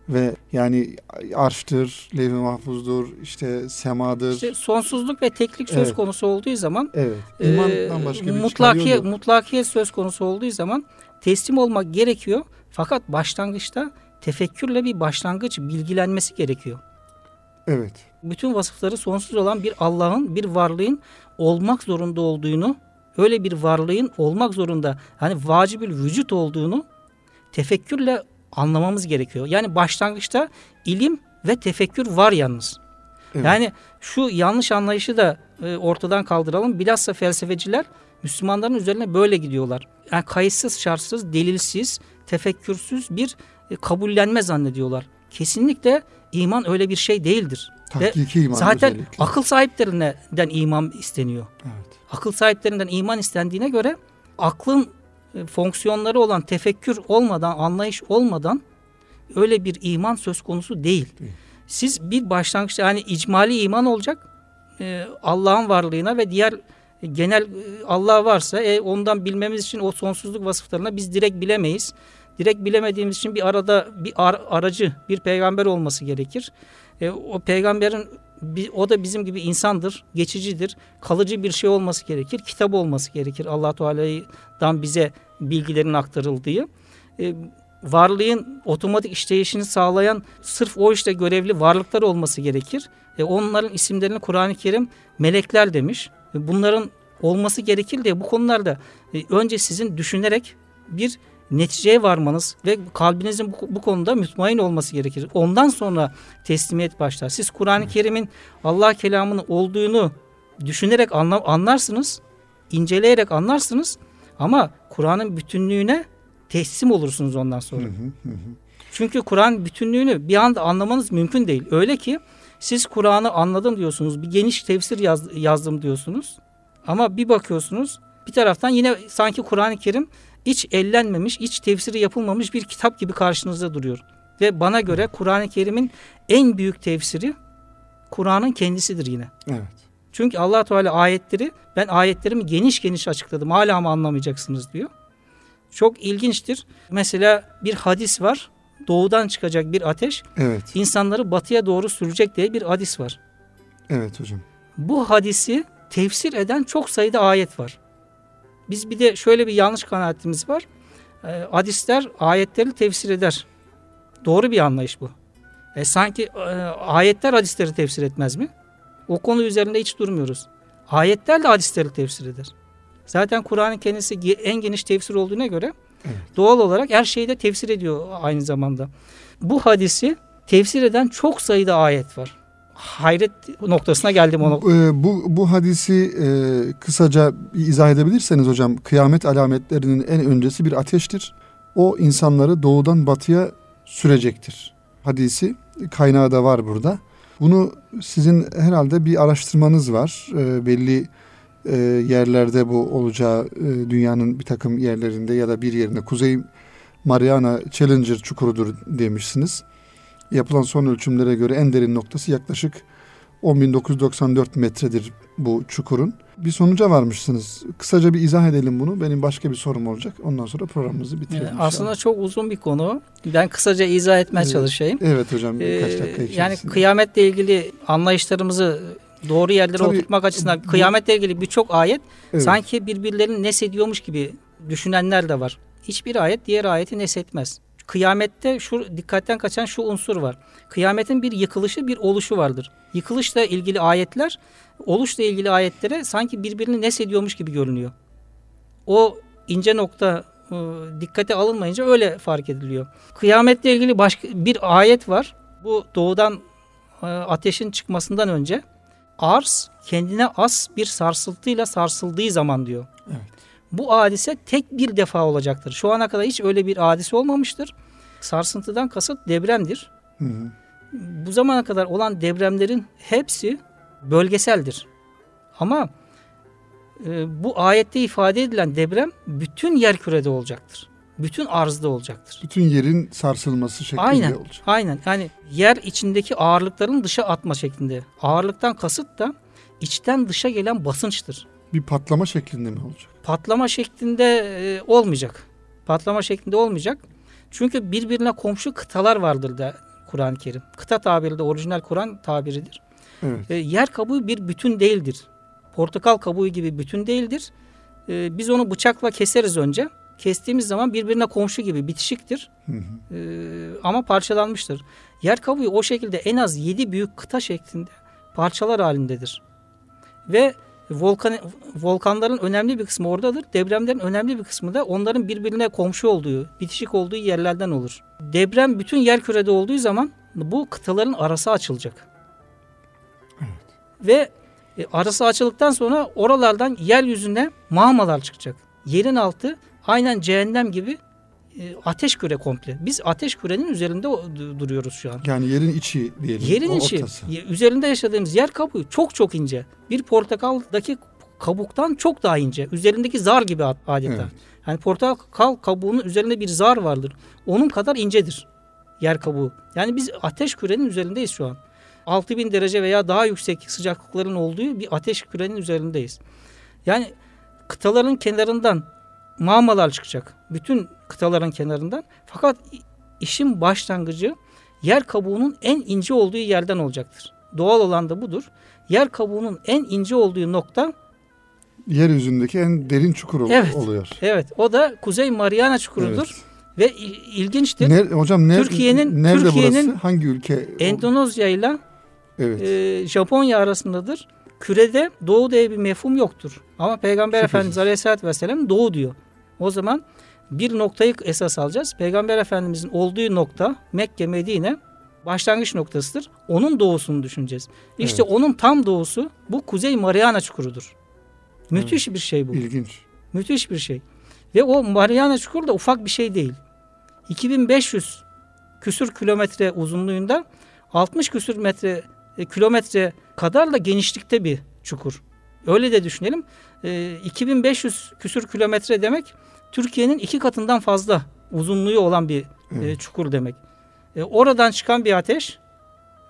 ve yani arştır, levh-i mahfuzdur, işte semadır. İşte sonsuzluk ve teklik söz evet. konusu olduğu zaman evet. İmandan başka bir mutlakiye, mutlakiye söz konusu olduğu zaman teslim olmak gerekiyor. Fakat başlangıçta tefekkürle bir başlangıç bilgilenmesi gerekiyor. Evet. Bütün vasıfları sonsuz olan bir Allah'ın, bir varlığın olmak zorunda olduğunu, öyle bir varlığın olmak zorunda, hani vacibül vücut olduğunu tefekkürle anlamamız gerekiyor. Yani başlangıçta ilim ve tefekkür var yalnız. Evet. Yani şu yanlış anlayışı da e, ortadan kaldıralım. Bilhassa felsefeciler Müslümanların üzerine böyle gidiyorlar. Yani kayıtsız, şartsız, delilsiz, tefekkürsüz bir e, kabullenme zannediyorlar. Kesinlikle iman öyle bir şey değildir. Tahkiki iman Zaten özellikle. akıl sahiplerinden iman isteniyor. Evet. Akıl sahiplerinden iman istendiğine göre aklın e, fonksiyonları olan tefekkür olmadan, anlayış olmadan öyle bir iman söz konusu değil. değil. Siz bir başlangıçta yani icmali iman olacak. E, Allah'ın varlığına ve diğer e, genel Allah varsa e, ondan bilmemiz için o sonsuzluk vasıflarına biz direkt bilemeyiz. Direkt bilemediğimiz için bir arada bir ar, aracı, bir peygamber olması gerekir. E, o peygamberin o da bizim gibi insandır, geçicidir. Kalıcı bir şey olması gerekir. Kitap olması gerekir. Allah Teala'dan bize bilgilerin aktarıldığı. E, varlığın otomatik işleyişini sağlayan sırf o işte görevli varlıklar olması gerekir. E, onların isimlerini Kur'an-ı Kerim melekler demiş. E, bunların olması gerekir diye bu konularda e, önce sizin düşünerek bir neticeye varmanız ve kalbinizin bu, bu konuda mütmain olması gerekir. Ondan sonra teslimiyet başlar. Siz Kur'an-ı Kerim'in Allah kelamının olduğunu düşünerek anla, anlarsınız, inceleyerek anlarsınız ama Kur'an'ın bütünlüğüne teslim olursunuz ondan sonra. Çünkü Kur'an bütünlüğünü bir anda anlamanız mümkün değil. Öyle ki siz Kur'an'ı anladım diyorsunuz, bir geniş tefsir yaz, yazdım diyorsunuz. Ama bir bakıyorsunuz bir taraftan yine sanki Kur'an-ı Kerim iç ellenmemiş, iç tefsiri yapılmamış bir kitap gibi karşınızda duruyor. Ve bana göre Kur'an-ı Kerim'in en büyük tefsiri Kur'an'ın kendisidir yine. Evet. Çünkü allah Teala ayetleri ben ayetlerimi geniş geniş açıkladım. Hala mı anlamayacaksınız diyor. Çok ilginçtir. Mesela bir hadis var. Doğudan çıkacak bir ateş evet. insanları batıya doğru sürecek diye bir hadis var. Evet hocam. Bu hadisi tefsir eden çok sayıda ayet var. Biz bir de şöyle bir yanlış kanaatimiz var. E, hadisler ayetleri tefsir eder. Doğru bir anlayış bu. E, sanki e, ayetler hadisleri tefsir etmez mi? O konu üzerinde hiç durmuyoruz. Ayetler de hadisleri tefsir eder. Zaten Kur'an'ın kendisi en geniş tefsir olduğuna göre evet. doğal olarak her şeyi de tefsir ediyor aynı zamanda. Bu hadisi tefsir eden çok sayıda ayet var hayret noktasına geldim onu. Ee, bu, bu hadisi e, kısaca izah edebilirseniz hocam kıyamet alametlerinin en öncesi bir ateştir. O insanları doğudan batıya sürecektir. Hadisi kaynağı da var burada. Bunu sizin herhalde bir araştırmanız var. E, belli e, yerlerde bu olacağı e, dünyanın bir takım yerlerinde ya da bir yerinde Kuzey Mariana Challenger çukurudur demişsiniz yapılan son ölçümlere göre en derin noktası yaklaşık 10.994 metredir bu çukurun. Bir sonuca varmışsınız. Kısaca bir izah edelim bunu. Benim başka bir sorum olacak. Ondan sonra programımızı bitirelim. Evet, aslında çok uzun bir konu. Ben kısaca izah etmeye evet. çalışayım. Evet hocam birkaç ee, dakika içerisinde. Yani kıyametle ilgili anlayışlarımızı doğru yerlere Tabii, oturtmak açısından bu, kıyametle ilgili birçok ayet evet. sanki birbirlerini nesediyormuş gibi düşünenler de var. Hiçbir ayet diğer ayeti nesetmez kıyamette şu dikkatten kaçan şu unsur var. Kıyametin bir yıkılışı, bir oluşu vardır. Yıkılışla ilgili ayetler, oluşla ilgili ayetlere sanki birbirini nesediyormuş gibi görünüyor. O ince nokta e, dikkate alınmayınca öyle fark ediliyor. Kıyametle ilgili başka bir ayet var. Bu doğudan e, ateşin çıkmasından önce arz kendine az bir sarsıntıyla sarsıldığı zaman diyor. Evet. Bu hadise tek bir defa olacaktır. Şu ana kadar hiç öyle bir hadise olmamıştır. Sarsıntıdan kasıt depremdir. Hı hı. Bu zamana kadar olan depremlerin hepsi bölgeseldir. Ama e, bu ayette ifade edilen deprem bütün yer kürede olacaktır. Bütün arzda olacaktır. Bütün yerin sarsılması şeklinde aynen, olacak. Aynen. Yani yer içindeki ağırlıkların dışa atma şeklinde. Ağırlıktan kasıt da içten dışa gelen basınçtır. Bir patlama şeklinde mi olacak? Patlama şeklinde e, olmayacak. Patlama şeklinde olmayacak. Çünkü birbirine komşu kıtalar vardır da Kur'an-ı Kerim. Kıta tabiri de orijinal Kur'an tabiridir. Evet. E, yer kabuğu bir bütün değildir. Portakal kabuğu gibi bütün değildir. E, biz onu bıçakla keseriz önce. Kestiğimiz zaman birbirine komşu gibi bitişiktir. Hı hı. E, ama parçalanmıştır. Yer kabuğu o şekilde en az yedi büyük kıta şeklinde parçalar halindedir. Ve volkan, volkanların önemli bir kısmı oradadır. Depremlerin önemli bir kısmı da onların birbirine komşu olduğu, bitişik olduğu yerlerden olur. Deprem bütün yer kürede olduğu zaman bu kıtaların arası açılacak. Evet. Ve e, arası açıldıktan sonra oralardan yeryüzüne mağmalar çıkacak. Yerin altı aynen cehennem gibi e, ateş küre komple. Biz ateş kürenin üzerinde duruyoruz şu an. Yani yerin içi diyelim. Yerin içi. Ortası. Üzerinde yaşadığımız yer kabuğu çok çok ince. Bir portakaldaki kabuktan çok daha ince. Üzerindeki zar gibi adeta. Evet. Yani portakal kabuğunun üzerinde bir zar vardır. Onun kadar incedir yer kabuğu. Yani biz ateş kürenin üzerindeyiz şu an. 6000 derece veya daha yüksek sıcaklıkların olduğu bir ateş kürenin üzerindeyiz. Yani kıtaların kenarından mağmalar çıkacak. Bütün kıtaların kenarından. Fakat işin başlangıcı yer kabuğunun en ince olduğu yerden olacaktır. Doğal olan da budur. Yer kabuğunun en ince olduğu nokta yeryüzündeki en derin çukur evet, oluyor. Evet. O da Kuzey Mariana çukurudur. Evet. Ve ilginçtir. Ne, hocam ne, Türkiye'nin nerede Türkiye'nin burası? Hangi ülke? Endonezya ile evet. e, Japonya arasındadır. Kürede doğu diye bir mefhum yoktur. Ama Peygamber Şüphesiz. Efendimiz Aleyhisselatü Vesselam doğu diyor. O zaman bir noktayı esas alacağız. Peygamber Efendimizin olduğu nokta Mekke, Medine başlangıç noktasıdır. Onun doğusunu düşüneceğiz. İşte evet. onun tam doğusu bu Kuzey Mariana Çukuru'dur. Müthiş evet. bir şey bu. İlginç. Müthiş bir şey. Ve o Mariana Çukuru da ufak bir şey değil. 2500 küsür kilometre uzunluğunda 60 küsür metre e, kilometre kadar da genişlikte bir çukur. Öyle de düşünelim. E, 2500 küsür kilometre demek Türkiye'nin iki katından fazla uzunluğu olan bir e, çukur demek. E, oradan çıkan bir ateş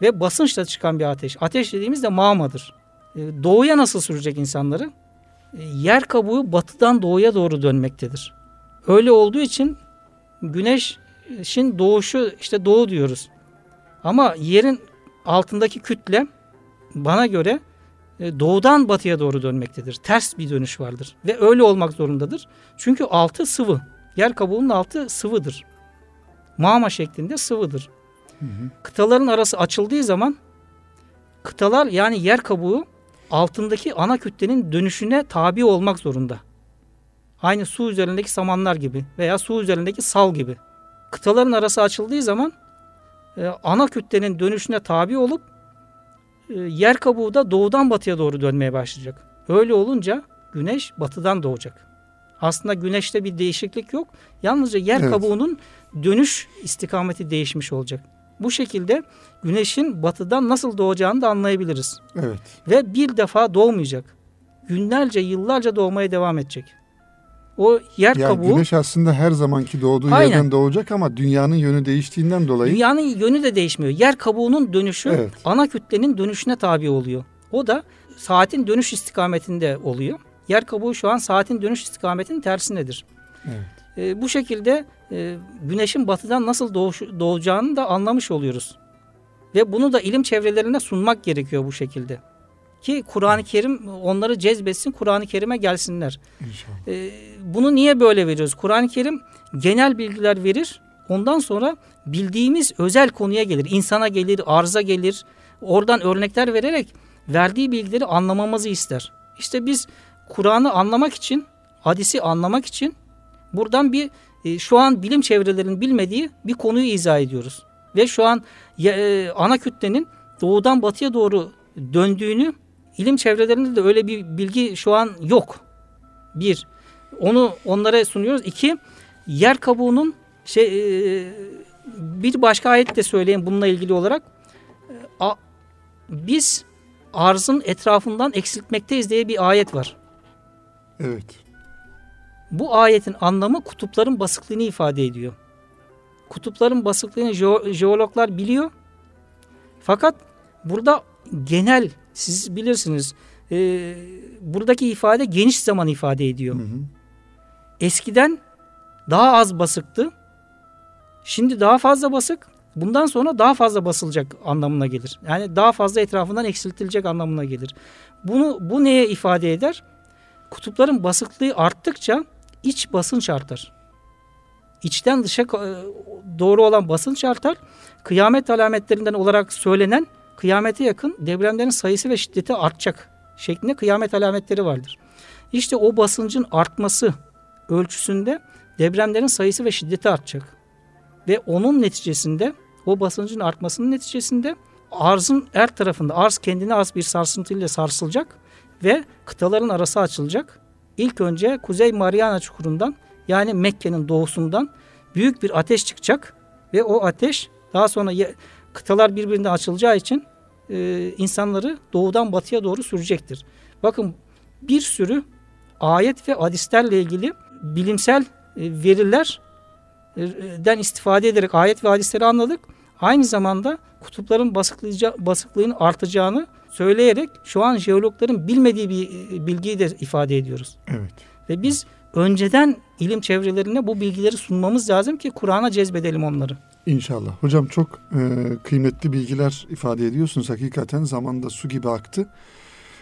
ve basınçla çıkan bir ateş. Ateş dediğimiz de mağmadır. E, doğuya nasıl sürecek insanları? E, yer kabuğu batıdan doğuya doğru dönmektedir. Öyle olduğu için güneşin doğuşu işte doğu diyoruz. Ama yerin altındaki kütle bana göre e, doğudan batıya doğru dönmektedir. Ters bir dönüş vardır ve öyle olmak zorundadır. Çünkü altı sıvı. Yer kabuğunun altı sıvıdır. Mağma şeklinde sıvıdır. Hı hı. Kıtaların arası açıldığı zaman kıtalar yani yer kabuğu altındaki ana kütlenin dönüşüne tabi olmak zorunda. Aynı su üzerindeki samanlar gibi veya su üzerindeki sal gibi. Kıtaların arası açıldığı zaman e, ana kütlenin dönüşüne tabi olup e, yer kabuğu da doğudan batıya doğru dönmeye başlayacak. Öyle olunca güneş batıdan doğacak. Aslında güneşte bir değişiklik yok. Yalnızca yer evet. kabuğunun dönüş istikameti değişmiş olacak. Bu şekilde güneşin batıdan nasıl doğacağını da anlayabiliriz. Evet. Ve bir defa doğmayacak. Günlerce, yıllarca doğmaya devam edecek. O yer yani kabuğu... Güneş aslında her zamanki doğduğu aynen. yerden doğacak ama dünyanın yönü değiştiğinden dolayı... Dünyanın yönü de değişmiyor. Yer kabuğunun dönüşü evet. ana kütlenin dönüşüne tabi oluyor. O da saatin dönüş istikametinde oluyor. Yer kabuğu şu an saatin dönüş istikametinin tersindedir. Evet. E, bu şekilde e, güneşin batıdan nasıl doğuş, doğacağını da anlamış oluyoruz. Ve bunu da ilim çevrelerine sunmak gerekiyor bu şekilde. Ki Kur'an-ı Kerim onları cezbetsin, Kur'an-ı Kerim'e gelsinler. İnşallah. Ee, bunu niye böyle veriyoruz? Kur'an-ı Kerim genel bilgiler verir. Ondan sonra bildiğimiz özel konuya gelir. insana gelir, arıza gelir. Oradan örnekler vererek verdiği bilgileri anlamamızı ister. İşte biz Kur'an'ı anlamak için, hadisi anlamak için Buradan bir e, şu an bilim çevrelerinin bilmediği bir konuyu izah ediyoruz. Ve şu an e, ana kütlenin doğudan batıya doğru döndüğünü ilim çevrelerinde de öyle bir bilgi şu an yok. Bir, onu onlara sunuyoruz. İki, yer kabuğunun şey e, bir başka ayet de söyleyeyim bununla ilgili olarak. A, biz arzın etrafından eksiltmekteyiz diye bir ayet var. Evet. Bu ayetin anlamı kutupların basıklığını ifade ediyor. Kutupların basıklığını jeologlar biliyor. Fakat burada genel siz bilirsiniz e, buradaki ifade geniş zaman ifade ediyor. Hı hı. Eskiden daha az basıktı. Şimdi daha fazla basık. Bundan sonra daha fazla basılacak anlamına gelir. Yani daha fazla etrafından eksiltilecek anlamına gelir. Bunu bu neye ifade eder? Kutupların basıklığı arttıkça iç basınç artar. İçten dışa e, doğru olan basınç artar. Kıyamet alametlerinden olarak söylenen kıyamete yakın depremlerin sayısı ve şiddeti artacak şeklinde kıyamet alametleri vardır. İşte o basıncın artması ölçüsünde depremlerin sayısı ve şiddeti artacak. Ve onun neticesinde o basıncın artmasının neticesinde arzın her tarafında arz kendine az bir sarsıntıyla sarsılacak ve kıtaların arası açılacak. İlk önce Kuzey Mariana Çukuru'ndan yani Mekke'nin doğusundan büyük bir ateş çıkacak ve o ateş daha sonra kıtalar birbirine açılacağı için e, insanları doğudan batıya doğru sürecektir. Bakın bir sürü ayet ve hadislerle ilgili bilimsel e, verilerden istifade ederek ayet ve hadisleri anladık. Aynı zamanda kutupların basıklığının artacağını söyleyerek şu an jeologların bilmediği bir e, bilgiyi de ifade ediyoruz. Evet. Ve biz önceden ilim çevrelerine bu bilgileri sunmamız lazım ki Kur'an'a cezbedelim onları. İnşallah. Hocam çok e, kıymetli bilgiler ifade ediyorsunuz. Hakikaten zamanda su gibi aktı.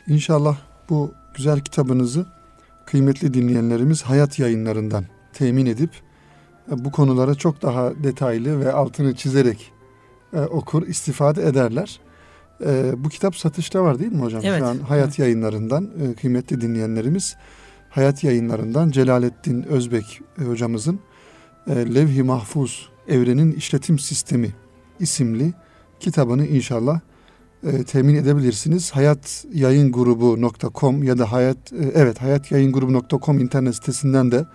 İnşallah bu güzel kitabınızı kıymetli dinleyenlerimiz hayat yayınlarından temin edip e, bu konulara çok daha detaylı ve altını çizerek e, okur, istifade ederler. E, bu kitap satışta var değil mi hocam? Evet. Şu an hayat evet. yayınlarından e, kıymetli dinleyenlerimiz hayat yayınlarından Celalettin Özbek e, hocamızın e, Levh-i Mahfuz Evrenin İşletim Sistemi isimli kitabını inşallah e, temin edebilirsiniz. Hayat Yayın Grubu.com ya da hayat e, evet Hayat Yayın Grubu.com internet sitesinden de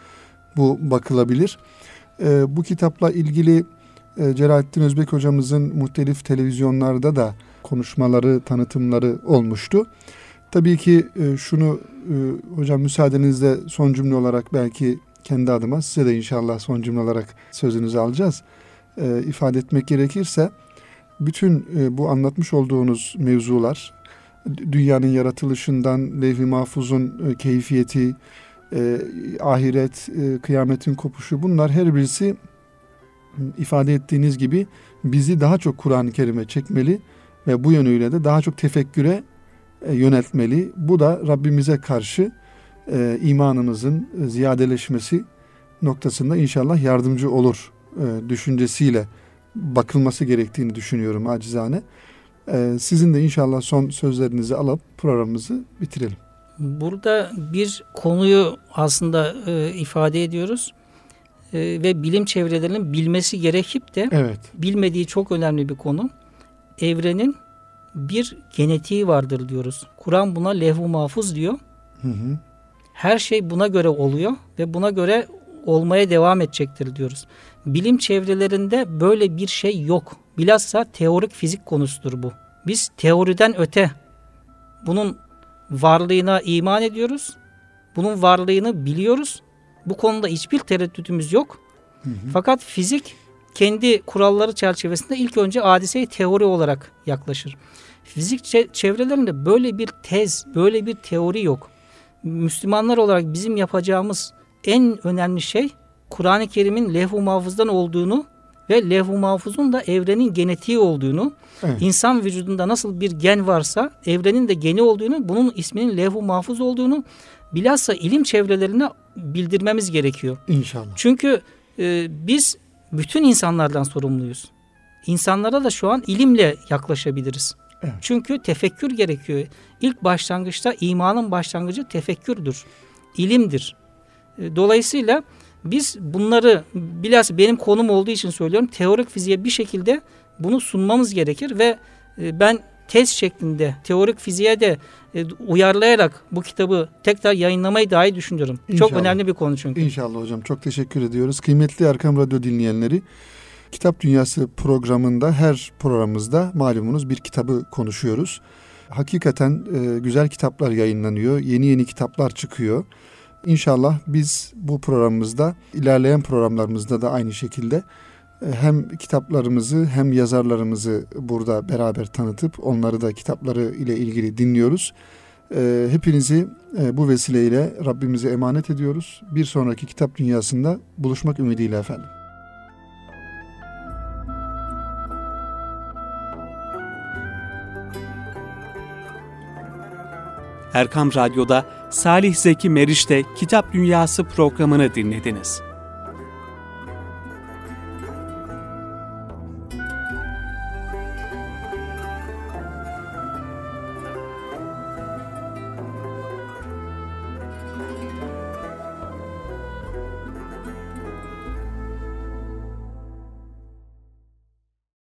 bu bakılabilir. E, bu kitapla ilgili e, Celalettin Özbek hocamızın muhtelif televizyonlarda da konuşmaları, tanıtımları olmuştu. Tabii ki e, şunu e, hocam müsaadenizle son cümle olarak belki kendi adıma size de inşallah son cümle olarak sözünüzü alacağız. E, ifade etmek gerekirse bütün e, bu anlatmış olduğunuz mevzular dünyanın yaratılışından levh-i mahfuzun e, keyfiyeti, e, ahiret, kıyametin kopuşu bunlar her birisi ifade ettiğiniz gibi bizi daha çok Kur'an-ı Kerim'e çekmeli ve bu yönüyle de daha çok tefekküre yöneltmeli. Bu da Rabbimize karşı imanımızın ziyadeleşmesi noktasında inşallah yardımcı olur düşüncesiyle bakılması gerektiğini düşünüyorum acizane. E, sizin de inşallah son sözlerinizi alıp programımızı bitirelim. Burada bir konuyu aslında e, ifade ediyoruz e, ve bilim çevrelerinin bilmesi gerekip de evet. bilmediği çok önemli bir konu. Evrenin bir genetiği vardır diyoruz. Kur'an buna levh-u mahfuz diyor. Hı hı. Her şey buna göre oluyor ve buna göre olmaya devam edecektir diyoruz. Bilim çevrelerinde böyle bir şey yok. Bilhassa teorik fizik konusudur bu. Biz teoriden öte bunun varlığına iman ediyoruz. Bunun varlığını biliyoruz. Bu konuda hiçbir tereddütümüz yok. Hı hı. Fakat fizik kendi kuralları çerçevesinde ilk önce hadiseyi teori olarak yaklaşır. Fizik çevrelerinde böyle bir tez, böyle bir teori yok. Müslümanlar olarak bizim yapacağımız en önemli şey Kur'an-ı Kerim'in levh-u mahfuzdan olduğunu ve levh-u mahfuzun da evrenin genetiği olduğunu, evet. insan vücudunda nasıl bir gen varsa evrenin de geni olduğunu, bunun isminin levh-u mahfuz olduğunu bilhassa ilim çevrelerine bildirmemiz gerekiyor. İnşallah. Çünkü e, biz bütün insanlardan sorumluyuz. İnsanlara da şu an ilimle yaklaşabiliriz. Evet. Çünkü tefekkür gerekiyor. İlk başlangıçta imanın başlangıcı tefekkürdür, ilimdir. E, dolayısıyla Biz bunları bilhassa benim konum olduğu için söylüyorum. Teorik fiziğe bir şekilde bunu sunmamız gerekir ve e, ben tez şeklinde teorik fiziğe de e, uyarlayarak bu kitabı tekrar yayınlamayı dahi düşünüyorum. İnşallah. Çok önemli bir konu çünkü. İnşallah hocam. Çok teşekkür ediyoruz. Kıymetli Erkam Radyo dinleyenleri, Kitap Dünyası programında her programımızda malumunuz bir kitabı konuşuyoruz. Hakikaten e, güzel kitaplar yayınlanıyor. Yeni yeni kitaplar çıkıyor. İnşallah biz bu programımızda ilerleyen programlarımızda da aynı şekilde e, hem kitaplarımızı hem yazarlarımızı burada beraber tanıtıp onları da kitapları ile ilgili dinliyoruz. E, hepinizi e, bu vesileyle Rabbimize emanet ediyoruz. Bir sonraki kitap dünyasında buluşmak ümidiyle efendim. Erkam Radyo'da Salih Zeki Meriç'te Kitap Dünyası programını dinlediniz.